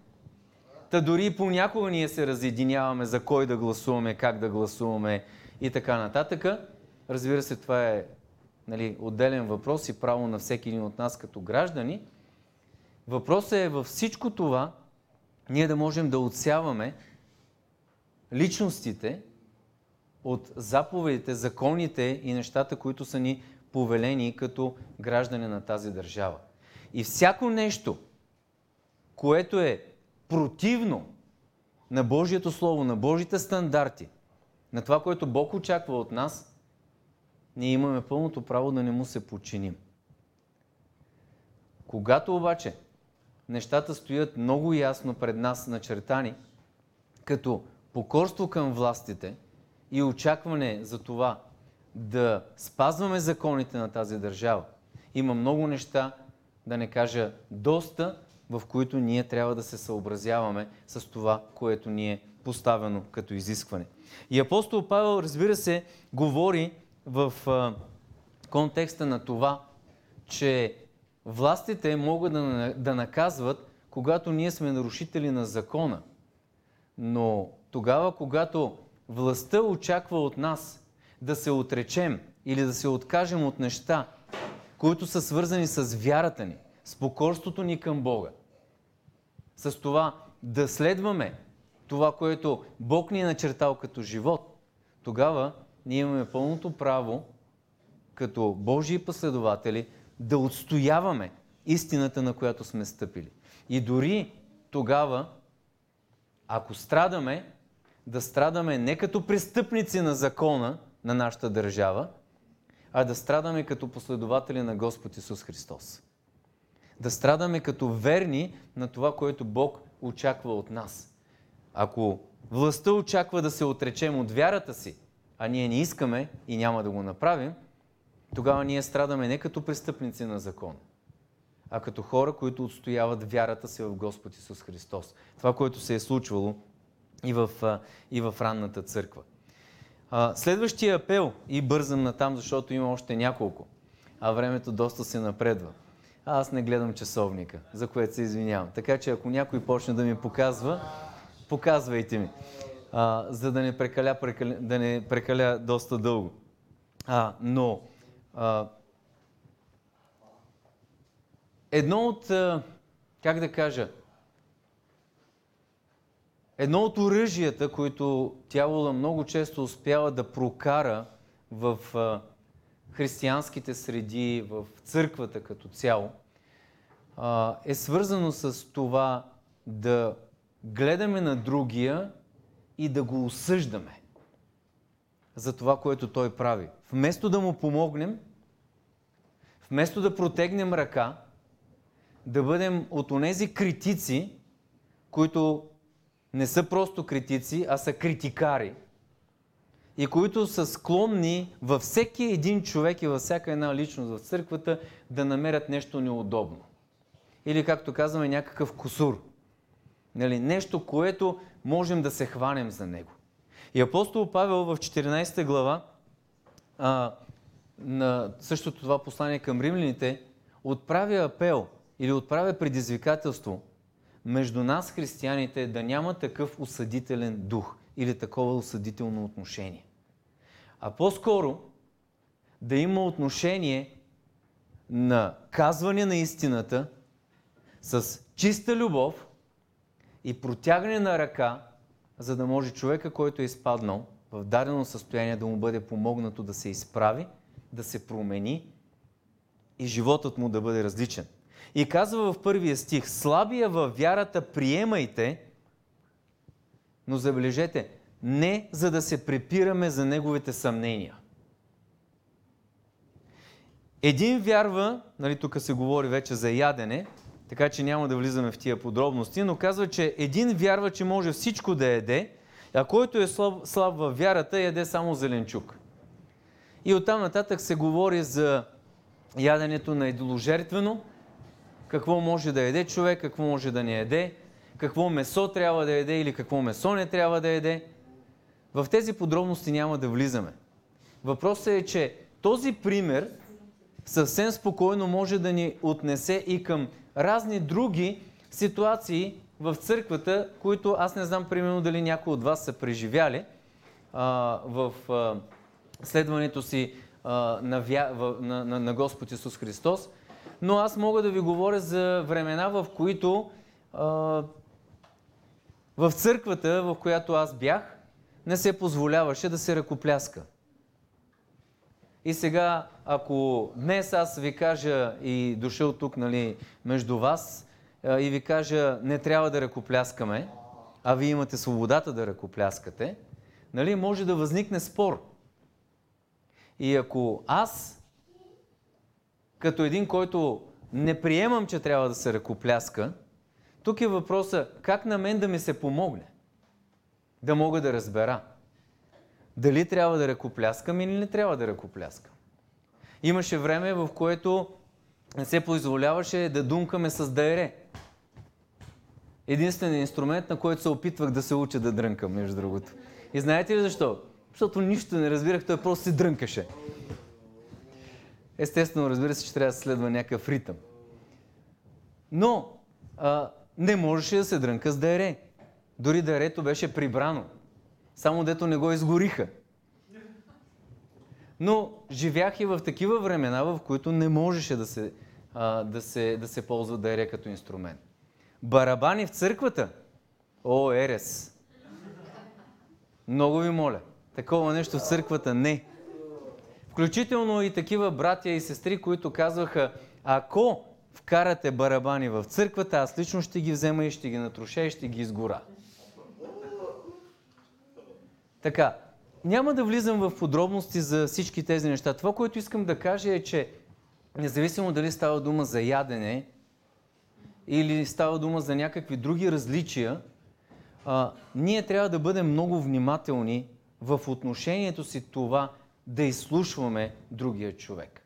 Та дори и понякога ние се разединяваме за кой да гласуваме, как да гласуваме и така нататък. Разбира се, това е нали, отделен въпрос и право на всеки един от нас като граждани. Въпросът е във всичко това ние да можем да отсяваме личностите от заповедите, законите и нещата, които са ни повелени като граждани на тази държава. И всяко нещо, което е противно на Божието Слово, на Божите стандарти, на това, което Бог очаква от нас, ние имаме пълното право да не му се подчиним. Когато обаче нещата стоят много ясно пред нас начертани, като покорство към властите и очакване за това да спазваме законите на тази държава, има много неща, да не кажа доста, в които ние трябва да се съобразяваме с това, което ни е поставено като изискване. И апостол Павел, разбира се, говори в а, контекста на това, че властите могат да, да наказват, когато ние сме нарушители на закона. Но тогава, когато властта очаква от нас да се отречем или да се откажем от неща, които са свързани с вярата ни, с покорството ни към Бога, с това да следваме това, което Бог ни е начертал като живот, тогава ние имаме пълното право, като Божии последователи, да отстояваме истината, на която сме стъпили. И дори тогава, ако страдаме, да страдаме не като престъпници на закона на нашата държава, а да страдаме като последователи на Господ Исус Христос да страдаме като верни на това, което Бог очаква от нас. Ако властта очаква да се отречем от вярата си, а ние не искаме и няма да го направим, тогава ние страдаме не като престъпници на закон, а като хора, които отстояват вярата си в Господ Исус Христос. Това, което се е случвало и в, и в ранната църква. Следващия апел, и бързам на там, защото има още няколко, а времето доста се напредва аз не гледам часовника, за което се извинявам. Така че ако някой почне да ми показва, показвайте ми, а, за да не прекаля, прекаля, да не прекаля доста дълго. А, но а, едно от, как да кажа, едно от оръжията, които тялола много често успява да прокара в християнските среди, в църквата като цяло, е свързано с това да гледаме на другия и да го осъждаме. за това, което той прави. Вместо да му помогнем, вместо да протегнем ръка, да бъдем от онези критици, които не са просто критици, а са критикари. И които са склонни във всеки един човек и във всяка една личност в църквата да намерят нещо неудобно. Или, както казваме, някакъв косур. Нали, нещо, което можем да се хванем за него. И апостол Павел в 14 глава а, на същото това послание към римляните отправя апел или отправя предизвикателство между нас, християните, да няма такъв осъдителен дух или такова осъдително отношение. А по-скоро да има отношение на казване на истината с чиста любов и протягане на ръка, за да може човека, който е изпаднал в дадено състояние, да му бъде помогнато да се изправи, да се промени и животът му да бъде различен. И казва в първия стих, слабия във вярата приемайте, но забележете, не за да се препираме за неговите съмнения. Един вярва, нали тук се говори вече за ядене, така че няма да влизаме в тия подробности, но казва, че един вярва, че може всичко да яде, а който е слаб, слаб във вярата, яде само зеленчук. И оттам нататък се говори за яденето на идоложертвено, какво може да яде човек, какво може да не яде, какво месо трябва да яде или какво месо не трябва да яде. В тези подробности няма да влизаме. Въпросът е, че този пример съвсем спокойно може да ни отнесе и към разни други ситуации в църквата, които аз не знам примерно дали някои от вас са преживяли а, в а, следването си а, на, вя... на, на, на Господ Исус Христос. Но аз мога да ви говоря за времена, в които в църквата, в която аз бях, не се позволяваше да се ръкопляска. И сега, ако днес аз ви кажа и дошъл тук нали, между вас и ви кажа не трябва да ръкопляскаме, а вие имате свободата да ръкопляскате, нали, може да възникне спор. И ако аз, като един, който не приемам, че трябва да се ръкопляска, тук е въпроса как на мен да ми се помогне. Да мога да разбера. Дали трябва да ръкопляскам или не трябва да ръкопляскам. Имаше време, в което не се позволяваше да думкаме с дайре. Единственият инструмент, на който се опитвах да се уча да дрънкам, между другото. И знаете ли защо? Защото нищо не разбирах, той просто се дрънкаше. Естествено, разбира се, че трябва да следва някакъв ритъм. Но а, не можеше да се дрънка с дайре. Дори дайрето беше прибрано. Само дето не го изгориха. Но живях и в такива времена, в които не можеше да се, а, да се, да се ползва дайре като инструмент. Барабани в църквата? О, ерес! Много ви моля. Такова нещо в църквата не. Включително и такива братя и сестри, които казваха, ако вкарате барабани в църквата, аз лично ще ги взема и ще ги натруша и ще ги изгора. Така, няма да влизам в подробности за всички тези неща. Това, което искам да кажа е, че независимо дали става дума за ядене или става дума за някакви други различия, а, ние трябва да бъдем много внимателни в отношението си това да изслушваме другия човек.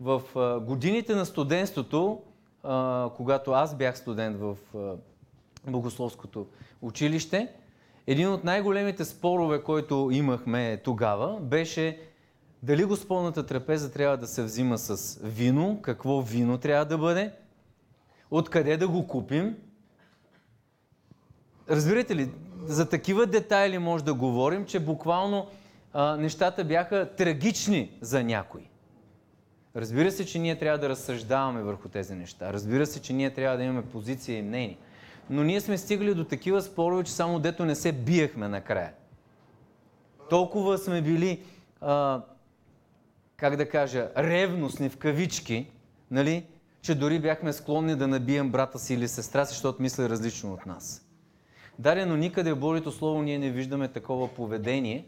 В а, годините на студентството, а, когато аз бях студент в а, Богословското училище, един от най-големите спорове, който имахме тогава, беше дали Господната трапеза трябва да се взима с вино, какво вино трябва да бъде, откъде да го купим. Разбирате ли, за такива детайли може да говорим, че буквално а, нещата бяха трагични за някой. Разбира се, че ние трябва да разсъждаваме върху тези неща. Разбира се, че ние трябва да имаме позиция и мнение но ние сме стигали до такива спорове, че само дето не се биехме накрая. Толкова сме били, а, как да кажа, ревностни в кавички, нали, че дори бяхме склонни да набием брата си или сестра си, защото мисля различно от нас. Даре, но никъде в Божието Слово ние не виждаме такова поведение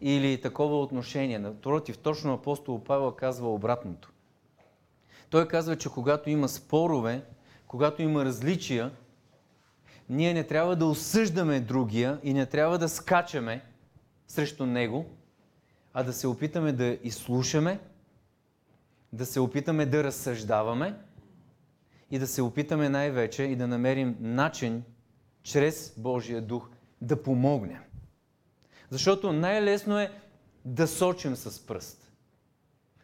или такова отношение. Напротив, точно апостол Павел казва обратното. Той казва, че когато има спорове, когато има различия, ние не трябва да осъждаме другия и не трябва да скачаме срещу него, а да се опитаме да изслушаме, да се опитаме да разсъждаваме и да се опитаме най-вече и да намерим начин чрез Божия дух да помогнем. Защото най-лесно е да сочим с пръст.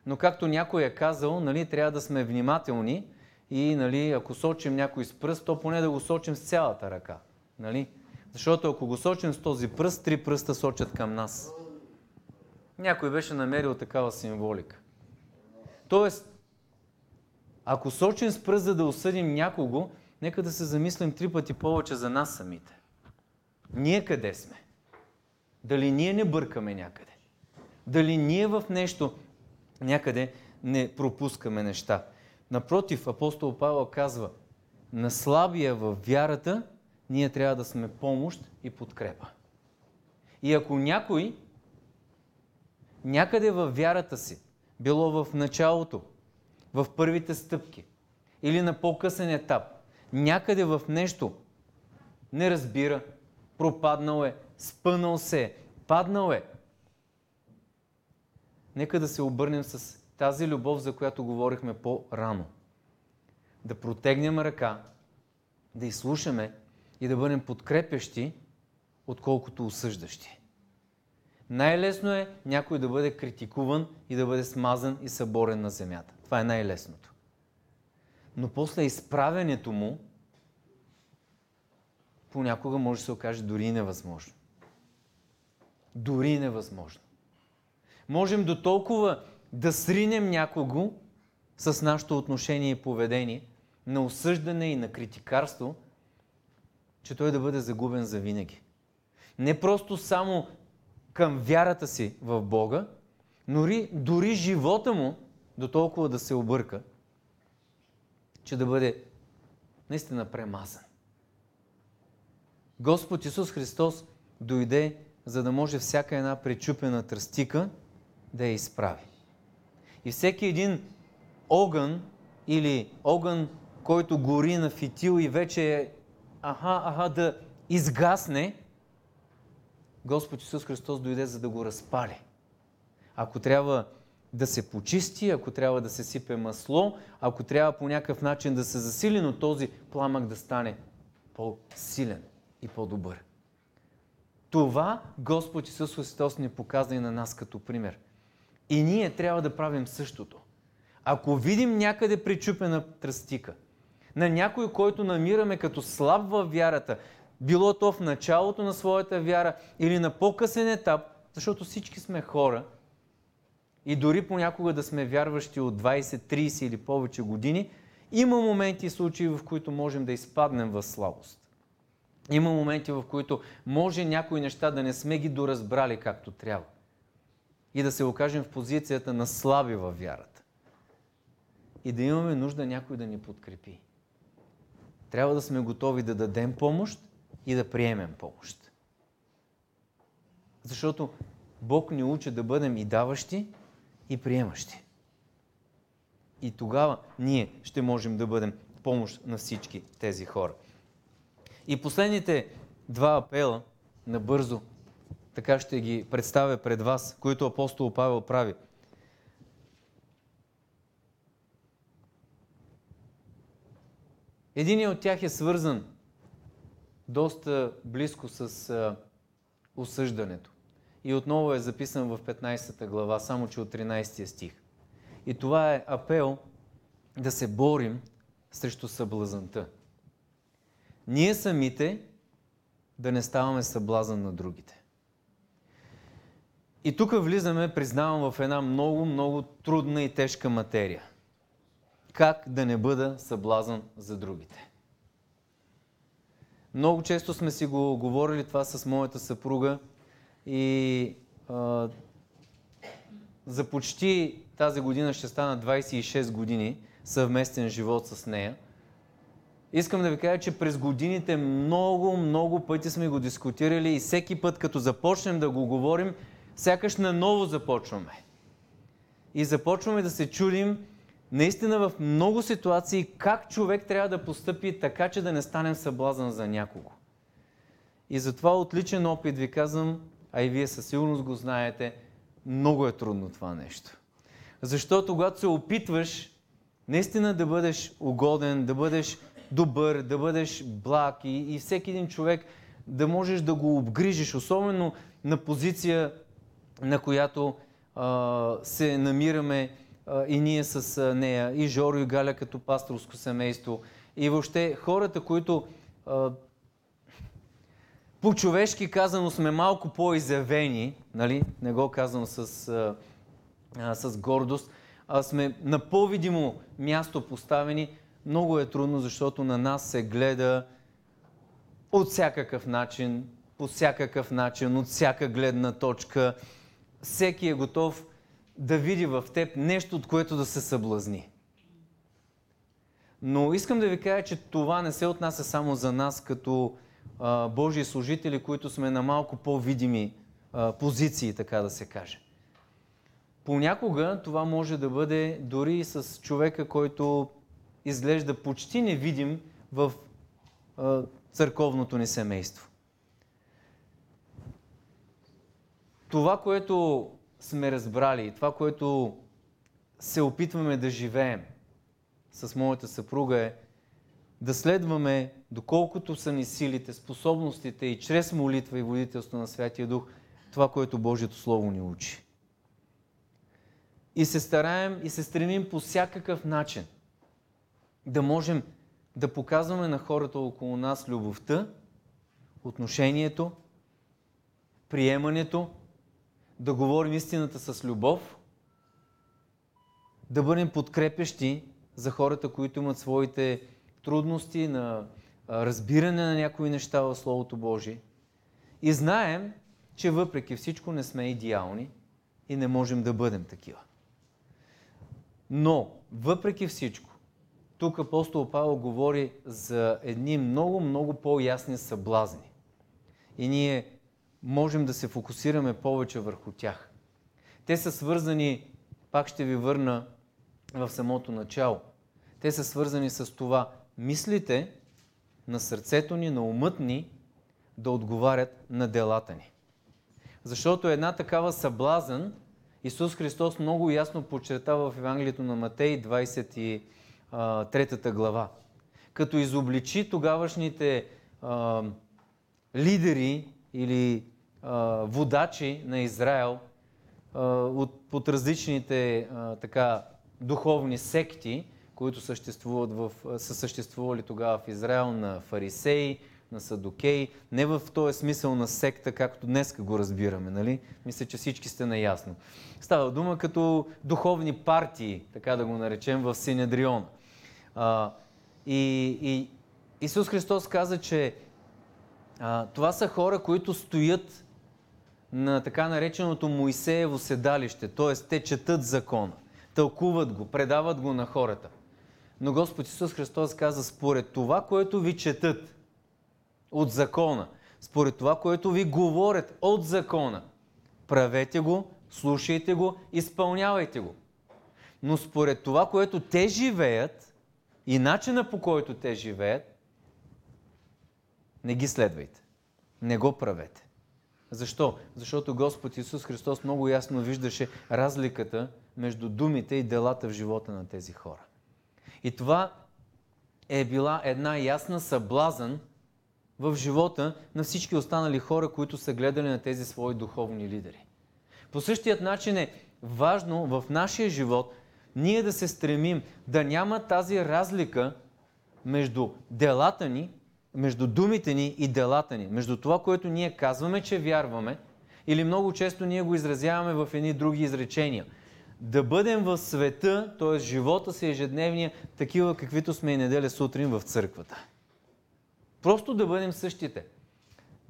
Но както някой е казал, нали, трябва да сме внимателни и нали, ако сочим някой с пръст, то поне да го сочим с цялата ръка. Нали? Защото ако го сочим с този пръст, три пръста сочат към нас. Някой беше намерил такава символика. Тоест, ако сочим с пръст, за да осъдим някого, нека да се замислим три пъти повече за нас самите. Ние къде сме? Дали ние не бъркаме някъде? Дали ние в нещо някъде не пропускаме неща? Напротив, апостол Павел казва, на слабия в вярата ние трябва да сме помощ и подкрепа. И ако някой някъде във вярата си, било в началото, в първите стъпки или на по-късен етап, някъде в нещо не разбира, пропаднал е, спънал се, паднал е. Нека да се обърнем с тази любов, за която говорихме по-рано. Да протегнем ръка, да изслушаме и да бъдем подкрепящи, отколкото осъждащи. Най-лесно е някой да бъде критикуван и да бъде смазан и съборен на земята. Това е най-лесното. Но после изправенето му понякога може да се окаже дори невъзможно. Дори невъзможно. Можем до толкова да сринем някого с нашето отношение и поведение на осъждане и на критикарство, че той да бъде загубен за винаги. Не просто само към вярата си в Бога, но дори живота му до толкова да се обърка, че да бъде наистина премазан. Господ Исус Христос дойде, за да може всяка една пречупена тръстика да я изправи. И всеки един огън или огън, който гори на фитил и вече е аха, аха да изгасне, Господ Исус Христос дойде за да го разпали. Ако трябва да се почисти, ако трябва да се сипе масло, ако трябва по някакъв начин да се засили, но този пламък да стане по-силен и по-добър. Това Господ Исус Христос ни показа и на нас като пример. И ние трябва да правим същото. Ако видим някъде причупена тръстика, на някой, който намираме като слаб във вярата, било то в началото на своята вяра или на по-късен етап, защото всички сме хора и дори понякога да сме вярващи от 20, 30 или повече години, има моменти и случаи, в които можем да изпаднем в слабост. Има моменти, в които може някои неща да не сме ги доразбрали както трябва. И да се окажем в позицията на слаби във вярата. И да имаме нужда някой да ни подкрепи. Трябва да сме готови да дадем помощ и да приемем помощ. Защото Бог ни учи да бъдем и даващи, и приемащи. И тогава ние ще можем да бъдем помощ на всички тези хора. И последните два апела, набързо, така ще ги представя пред вас, които апостол Павел прави. Единият от тях е свързан доста близко с осъждането. И отново е записан в 15 глава, само че от 13 стих. И това е апел да се борим срещу съблазанта. Ние самите да не ставаме съблазан на другите. И тук влизаме, признавам, в една много, много трудна и тежка материя. Как да не бъда съблазан за другите? Много често сме си го говорили това с моята съпруга и а, за почти тази година ще стана 26 години съвместен живот с нея. Искам да ви кажа, че през годините много, много пъти сме го дискутирали и всеки път, като започнем да го говорим, Сякаш наново започваме. И започваме да се чудим наистина в много ситуации как човек трябва да постъпи така, че да не станем съблазан за някого. И затова от личен опит ви казвам, а и вие със сигурност го знаете, много е трудно това нещо. Защото когато се опитваш наистина да бъдеш угоден, да бъдеш добър, да бъдеш благ и, и всеки един човек да можеш да го обгрижиш, особено на позиция, на която а, се намираме а, и ние с нея, и Жоро и Галя като пасторско семейство, и въобще хората, които а, по-човешки казано сме малко по-изявени, нали? не го казвам с, а, с гордост, а сме на по-видимо място поставени, много е трудно, защото на нас се гледа от всякакъв начин, по всякакъв начин, от всяка гледна точка. Всеки е готов да види в теб нещо, от което да се съблазни. Но искам да ви кажа, че това не се отнася само за нас като а, Божии служители, които сме на малко по-видими а, позиции, така да се каже. Понякога това може да бъде дори и с човека, който изглежда почти невидим в а, църковното ни семейство. Това, което сме разбрали, това, което се опитваме да живеем с моята съпруга е да следваме, доколкото са ни силите, способностите и чрез молитва и водителство на Святия Дух, това, което Божието Слово ни учи. И се стараем и се стремим по всякакъв начин да можем да показваме на хората около нас любовта, отношението, приемането, да говорим истината с любов, да бъдем подкрепящи за хората, които имат своите трудности на разбиране на някои неща в Словото Божие. И знаем, че въпреки всичко не сме идеални и не можем да бъдем такива. Но, въпреки всичко, тук апостол Павел говори за едни много, много по-ясни съблазни. И ние можем да се фокусираме повече върху тях. Те са свързани, пак ще ви върна в самото начало, те са свързани с това мислите на сърцето ни, на умът ни да отговарят на делата ни. Защото една такава съблазън Исус Христос много ясно подчертава в Евангелието на Матей 23 глава. Като изобличи тогавашните а, лидери или водачи на Израел от, под различните така, духовни секти, които съществуват в, са съществували тогава в Израел, на фарисеи, на садокеи, не в този смисъл на секта, както днес го разбираме, нали? Мисля, че всички сте наясно. Става дума като духовни партии, така да го наречем, в Синедрион. А, и, и Исус Христос каза, че а, това са хора, които стоят на така нареченото Моисеево седалище, т.е. те четат закона, тълкуват го, предават го на хората. Но Господ Исус Христос каза, според това, което ви четат от закона, според това, което ви говорят от закона, правете го, слушайте го, изпълнявайте го. Но според това, което те живеят и начина по който те живеят, не ги следвайте. Не го правете. Защо? Защото Господ Исус Христос много ясно виждаше разликата между думите и делата в живота на тези хора. И това е била една ясна съблазън в живота на всички останали хора, които са гледали на тези свои духовни лидери. По същият начин е важно в нашия живот ние да се стремим да няма тази разлика между делата ни, между думите ни и делата ни, между това, което ние казваме, че вярваме, или много често ние го изразяваме в едни други изречения – да бъдем в света, т.е. живота си ежедневния, такива каквито сме и неделя сутрин в църквата. Просто да бъдем същите.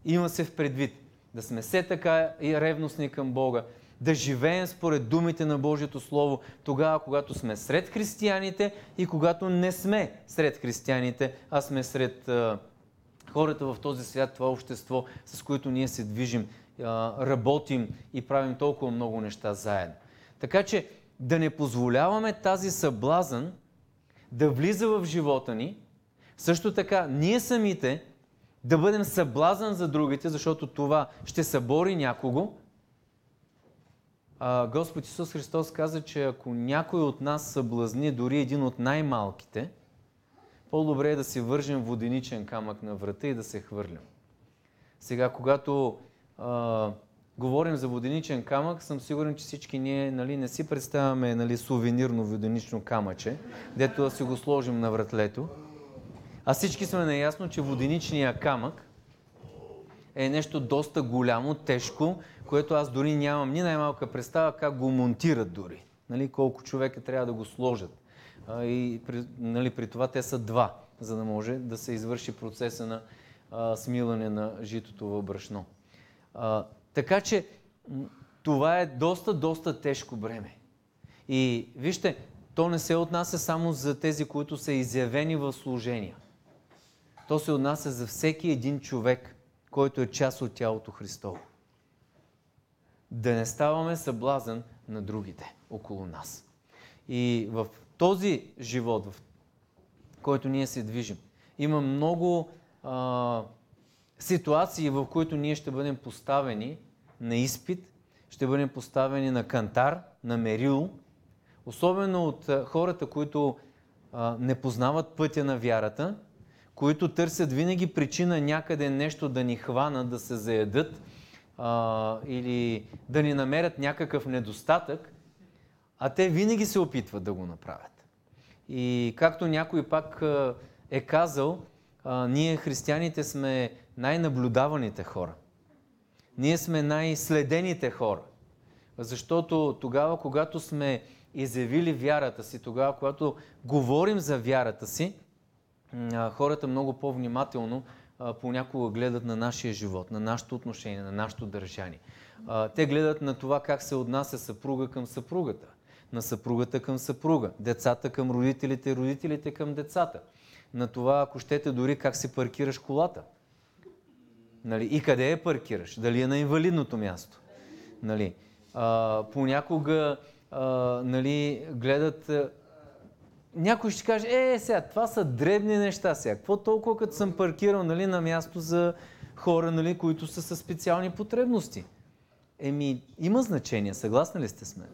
Има се в предвид. Да сме все така и ревностни към Бога. Да живеем според думите на Божието Слово, тогава, когато сме сред християните и когато не сме сред християните, а сме сред хората в този свят, това общество, с които ние се движим работим и правим толкова много неща заедно. Така че да не позволяваме тази съблазън да влиза в живота ни, също така ние самите да бъдем съблазън за другите, защото това ще събори някого. Господ Исус Христос каза, че ако някой от нас съблазни дори един от най-малките, по-добре е да си вържем воденичен камък на врата и да се хвърлям. Сега, когато а, говорим за воденичен камък, съм сигурен, че всички ние нали, не си представяме нали, сувенирно воденично камъче, дето да си го сложим на вратлето. А всички сме наясно, че воденичният камък е нещо доста голямо, тежко, което аз дори нямам ни най-малка представа как го монтират дори. Нали, колко човека трябва да го сложат. И при, нали, при това те са два, за да може да се извърши процеса на а, смилане на житото в брашно. А, така че това е доста, доста тежко бреме. И вижте, то не се отнася само за тези, които са изявени в служения. То се отнася за всеки един човек, който е част от тялото Христово. Да не ставаме съблазън на другите около нас. И в този живот, в който ние се движим, има много а, ситуации, в които ние ще бъдем поставени на изпит, ще бъдем поставени на кантар, на мерил, особено от хората, които а, не познават пътя на вярата, които търсят винаги причина някъде нещо да ни хванат, да се заядат а, или да ни намерят някакъв недостатък, а те винаги се опитват да го направят. И както някой пак е казал, ние християните сме най-наблюдаваните хора. Ние сме най-следените хора. Защото тогава, когато сме изявили вярата си, тогава, когато говорим за вярата си, хората много по-внимателно понякога гледат на нашия живот, на нашето отношение, на нашето държание. Те гледат на това как се отнася съпруга към съпругата, на съпругата към съпруга, децата към родителите, родителите към децата. На това, ако щете, дори как си паркираш колата. Нали? И къде я паркираш? Дали е на инвалидното място? Нали? А, понякога а, нали, гледат някой ще каже, е, сега, това са дребни неща сега. Какво толкова, като съм паркирал нали, на място за хора, нали, които са със специални потребности? Еми, има значение, съгласни ли сте с мен?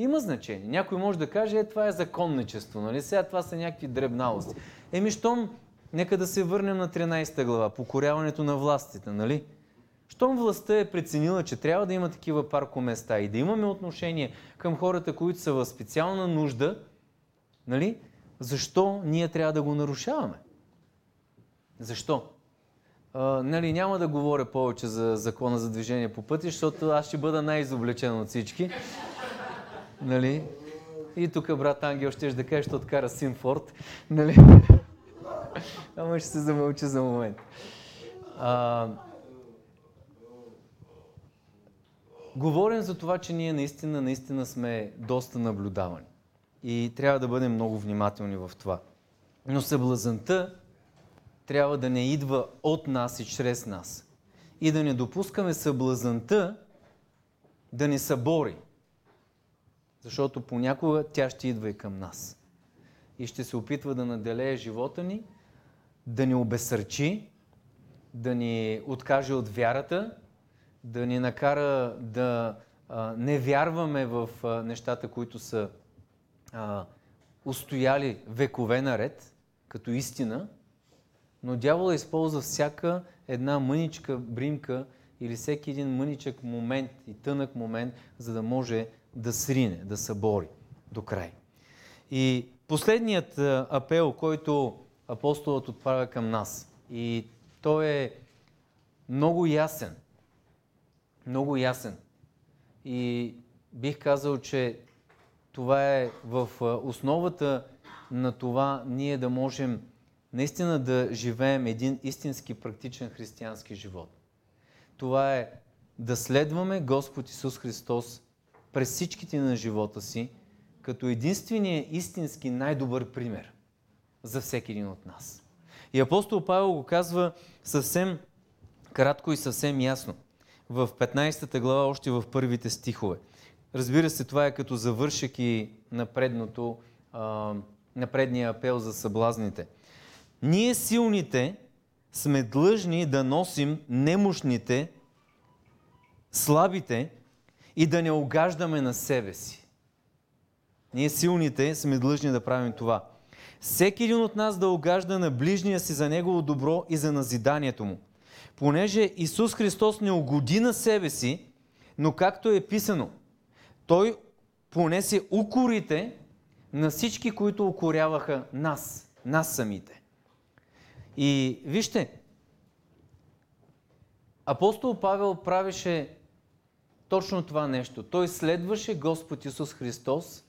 Има значение. Някой може да каже, е, това е законничество, нали? Сега това са някакви дребналости. Еми, щом, нека да се върнем на 13 глава, покоряването на властите, нали? Щом властта е преценила, че трябва да има такива паркоместа и да имаме отношение към хората, които са в специална нужда, Нали? Защо ние трябва да го нарушаваме? Защо? А, нали, няма да говоря повече за закона за движение по пъти, защото аз ще бъда най-изоблечен от всички. Нали? И тук брат Ангел ще да каже, ще откара Симфорд. Нали? Ама ще се замълчи за момент. А, говорим за това, че ние наистина, наистина сме доста наблюдавани. И трябва да бъдем много внимателни в това. Но съблазънта трябва да не идва от нас и чрез нас. И да не допускаме съблазънта да ни събори. Защото понякога тя ще идва и към нас. И ще се опитва да наделее живота ни, да ни обесърчи, да ни откаже от вярата, да ни накара да а, не вярваме в а, нещата, които са а, устояли векове наред, като истина, но дявола използва всяка една мъничка бримка или всеки един мъничък момент и тънък момент, за да може да срине, да събори до край. И последният апел, който апостолът отправя към нас, и той е много ясен. Много ясен. И бих казал, че това е в основата на това ние да можем наистина да живеем един истински практичен християнски живот. Това е да следваме Господ Исус Христос през всичките на живота си, като единствения истински най-добър пример за всеки един от нас. И апостол Павел го казва съвсем кратко и съвсем ясно. в 15 глава, още в първите стихове. Разбира се, това е като завършек и на, предното, а, на предния апел за съблазните. Ние силните сме длъжни да носим немощните, слабите и да не огаждаме на себе си. Ние силните сме длъжни да правим това. Всеки един от нас да огажда на ближния си за негово добро и за назиданието му. Понеже Исус Христос не угоди на себе си, но както е писано, Той понесе укорите на всички, които укоряваха нас, нас самите. И вижте, апостол Павел правеше точно това нещо. Той следваше Господ Исус Христос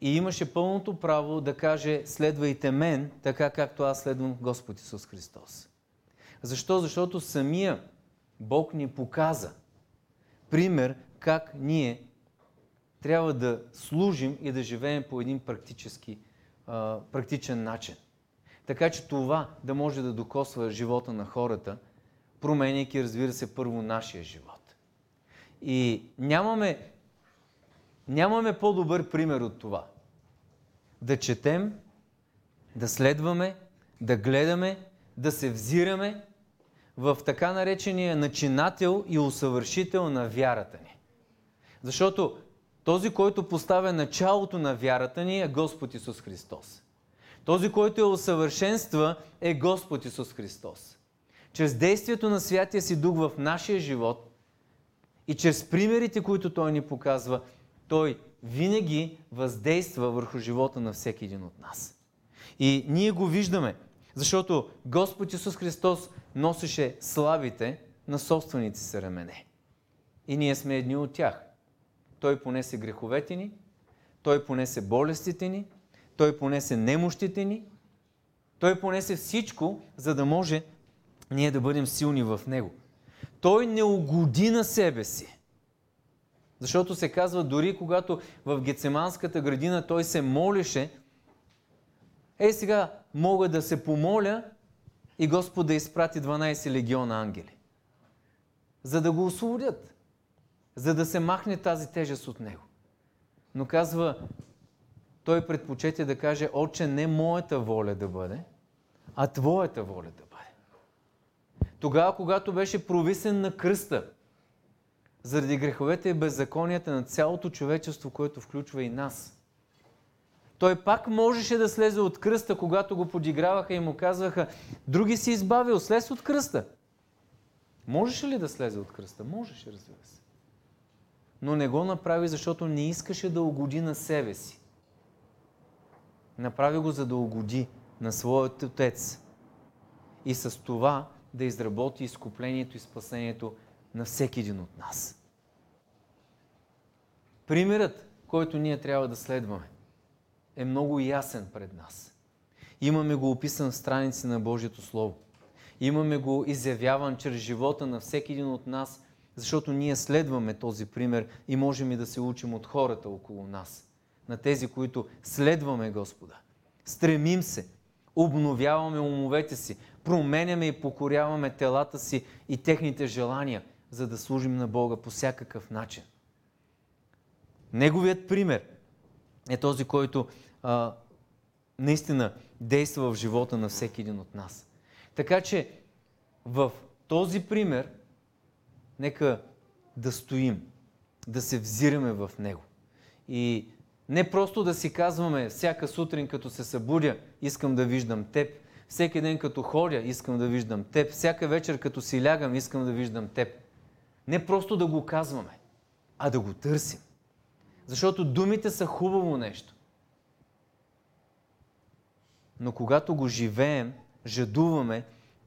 и имаше пълното право да каже следвайте мен, така както аз следвам Господ Исус Христос. Защо? Защото самия Бог ни показа пример как ние трябва да служим и да живеем по един практически, практичен начин. Така че това да може да докосва живота на хората, променяйки, разбира се, първо нашия живот. И нямаме, нямаме по-добър пример от това. Да четем, да следваме, да гледаме, да се взираме в така наречения начинател и усъвършител на вярата ни. Защото този, който поставя началото на вярата ни е Господ Исус Христос. Този, който я усъвършенства е Господ Исус Христос. Чрез действието на Святия си Дух в нашия живот и чрез примерите, които Той ни показва, Той винаги въздейства върху живота на всеки един от нас. И ние го виждаме, защото Господ Исус Христос носеше славите на собствените си рамене. И ние сме едни от тях. Той понесе греховете ни, Той понесе болестите ни, Той понесе немощите ни, Той понесе всичко, за да може ние да бъдем силни в Него. Той не угоди на себе си. Защото се казва, дори когато в Гецеманската градина той се молеше, ей сега мога да се помоля и Господ да изпрати 12 легиона ангели. За да го освободят. За да се махне тази тежест от него. Но казва, той предпочете да каже, Отче, не моята воля да бъде, а Твоята воля да бъде. Тогава, когато беше провисен на кръста, заради греховете и беззаконията на цялото човечество, което включва и нас – той пак можеше да слезе от кръста, когато го подиграваха и му казваха, други си избавил, слез от кръста. Можеше ли да слезе от кръста? Можеше, разбира се. Но не го направи, защото не искаше да угоди на себе си. Направи го, за да угоди на своят отец. И с това да изработи изкуплението и спасението на всеки един от нас. Примерът, който ние трябва да следваме, е много ясен пред нас. Имаме го описан в страници на Божието Слово. Имаме го изявяван чрез живота на всеки един от нас, защото ние следваме този пример и можем и да се учим от хората около нас. На тези, които следваме Господа. Стремим се, обновяваме умовете си, променяме и покоряваме телата си и техните желания, за да служим на Бога по всякакъв начин. Неговият пример е този, който а, наистина действа в живота на всеки един от нас. Така че в този пример нека да стоим, да се взираме в него. И не просто да си казваме всяка сутрин, като се събудя, искам да виждам теб. Всеки ден, като ходя, искам да виждам теб. Всяка вечер, като си лягам, искам да виждам теб. Не просто да го казваме, а да го търсим. Защото думите са хубаво нещо. Но когато го живеем, жадуваме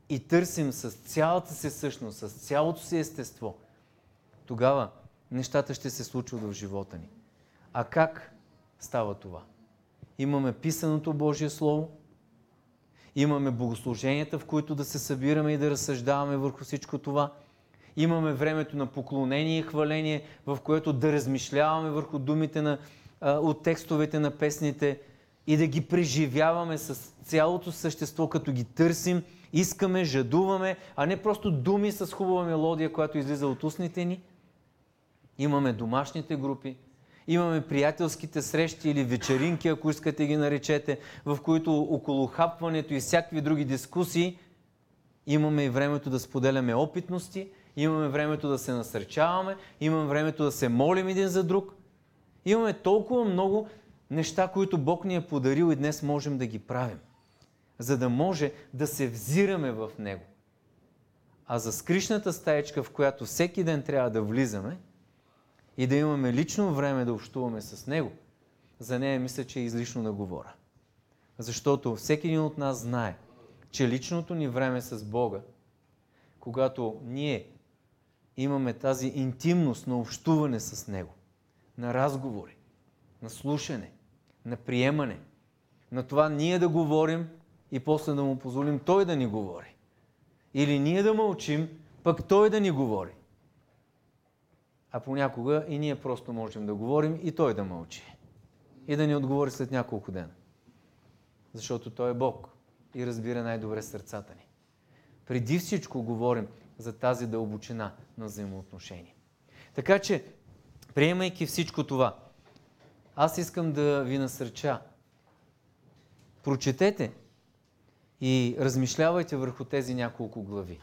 и търсим с цялата си същност, с цялото си естество, тогава нещата ще се случват в живота ни. А как става това? Имаме писаното Божие Слово, имаме богослуженията, в които да се събираме и да разсъждаваме върху всичко това. Имаме времето на поклонение и хваление, в което да размишляваме върху думите на, от текстовете на песните и да ги преживяваме с цялото същество, като ги търсим искаме, жадуваме, а не просто думи с хубава мелодия, която излиза от устните ни. Имаме домашните групи, имаме приятелските срещи или вечеринки, ако искате ги наречете, в които около хапването и всякакви други дискусии имаме и времето да споделяме опитности, имаме времето да се насърчаваме, имаме времето да се молим един за друг. Имаме толкова много неща, които Бог ни е подарил и днес можем да ги правим, за да може да се взираме в Него. А за скришната стаечка, в която всеки ден трябва да влизаме и да имаме лично време да общуваме с Него, за нея мисля, че е излишно да говоря. Защото всеки един от нас знае, че личното ни време с Бога, когато ние имаме тази интимност на общуване с Него, на разговори, на слушане, на приемане, на това ние да говорим и после да му позволим Той да ни говори. Или ние да мълчим, пък Той да ни говори. А понякога и ние просто можем да говорим и Той да мълчи. И да ни отговори след няколко дена. Защото Той е Бог и разбира най-добре сърцата ни. Преди всичко говорим за тази дълбочина на взаимоотношения. Така че, приемайки всичко това, аз искам да ви насърча. Прочетете и размишлявайте върху тези няколко глави.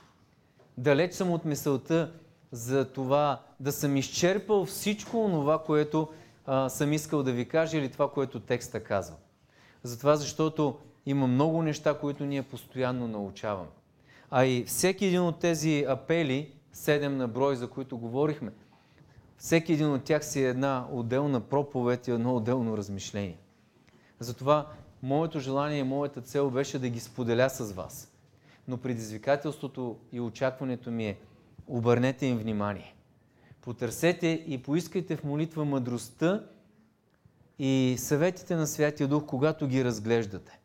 Далеч съм от мисълта за това да съм изчерпал всичко онова, което а, съм искал да ви кажа или това, което текста казва. Затова, защото има много неща, които ние постоянно научаваме. А и всеки един от тези апели, седем на брой, за които говорихме, всеки един от тях си е една отделна проповед и едно отделно размишление. Затова моето желание и моята цел беше да ги споделя с вас. Но предизвикателството и очакването ми е обърнете им внимание. Потърсете и поискайте в молитва мъдростта и съветите на Святия Дух, когато ги разглеждате.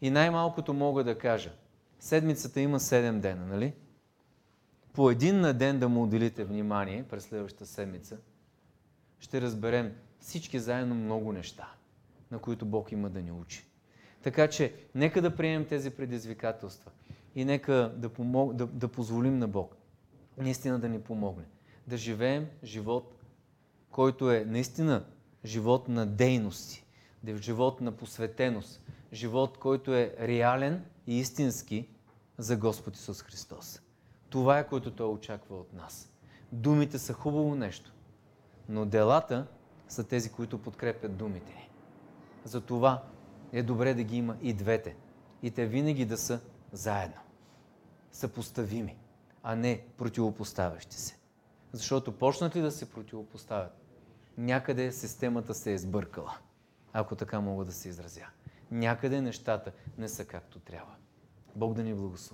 И най-малкото мога да кажа, седмицата има 7 дена, нали? по един на ден да му отделите внимание през следващата седмица, ще разберем всички заедно много неща, на които Бог има да ни учи. Така че, нека да приемем тези предизвикателства и нека да, помог, да, да позволим на Бог наистина да ни помогне. Да живеем живот, който е наистина живот на дейности, е живот на посветеност, живот, който е реален и истински за Господ Исус Христос. Това е което Той очаква от нас. Думите са хубаво нещо, но делата са тези, които подкрепят думите ни. Затова е добре да ги има и двете. И те винаги да са заедно. Съпоставими, а не противопоставящи се. Защото почнат ли да се противопоставят, някъде системата се е сбъркала, ако така мога да се изразя. Някъде нещата не са както трябва. Бог да ни благослови.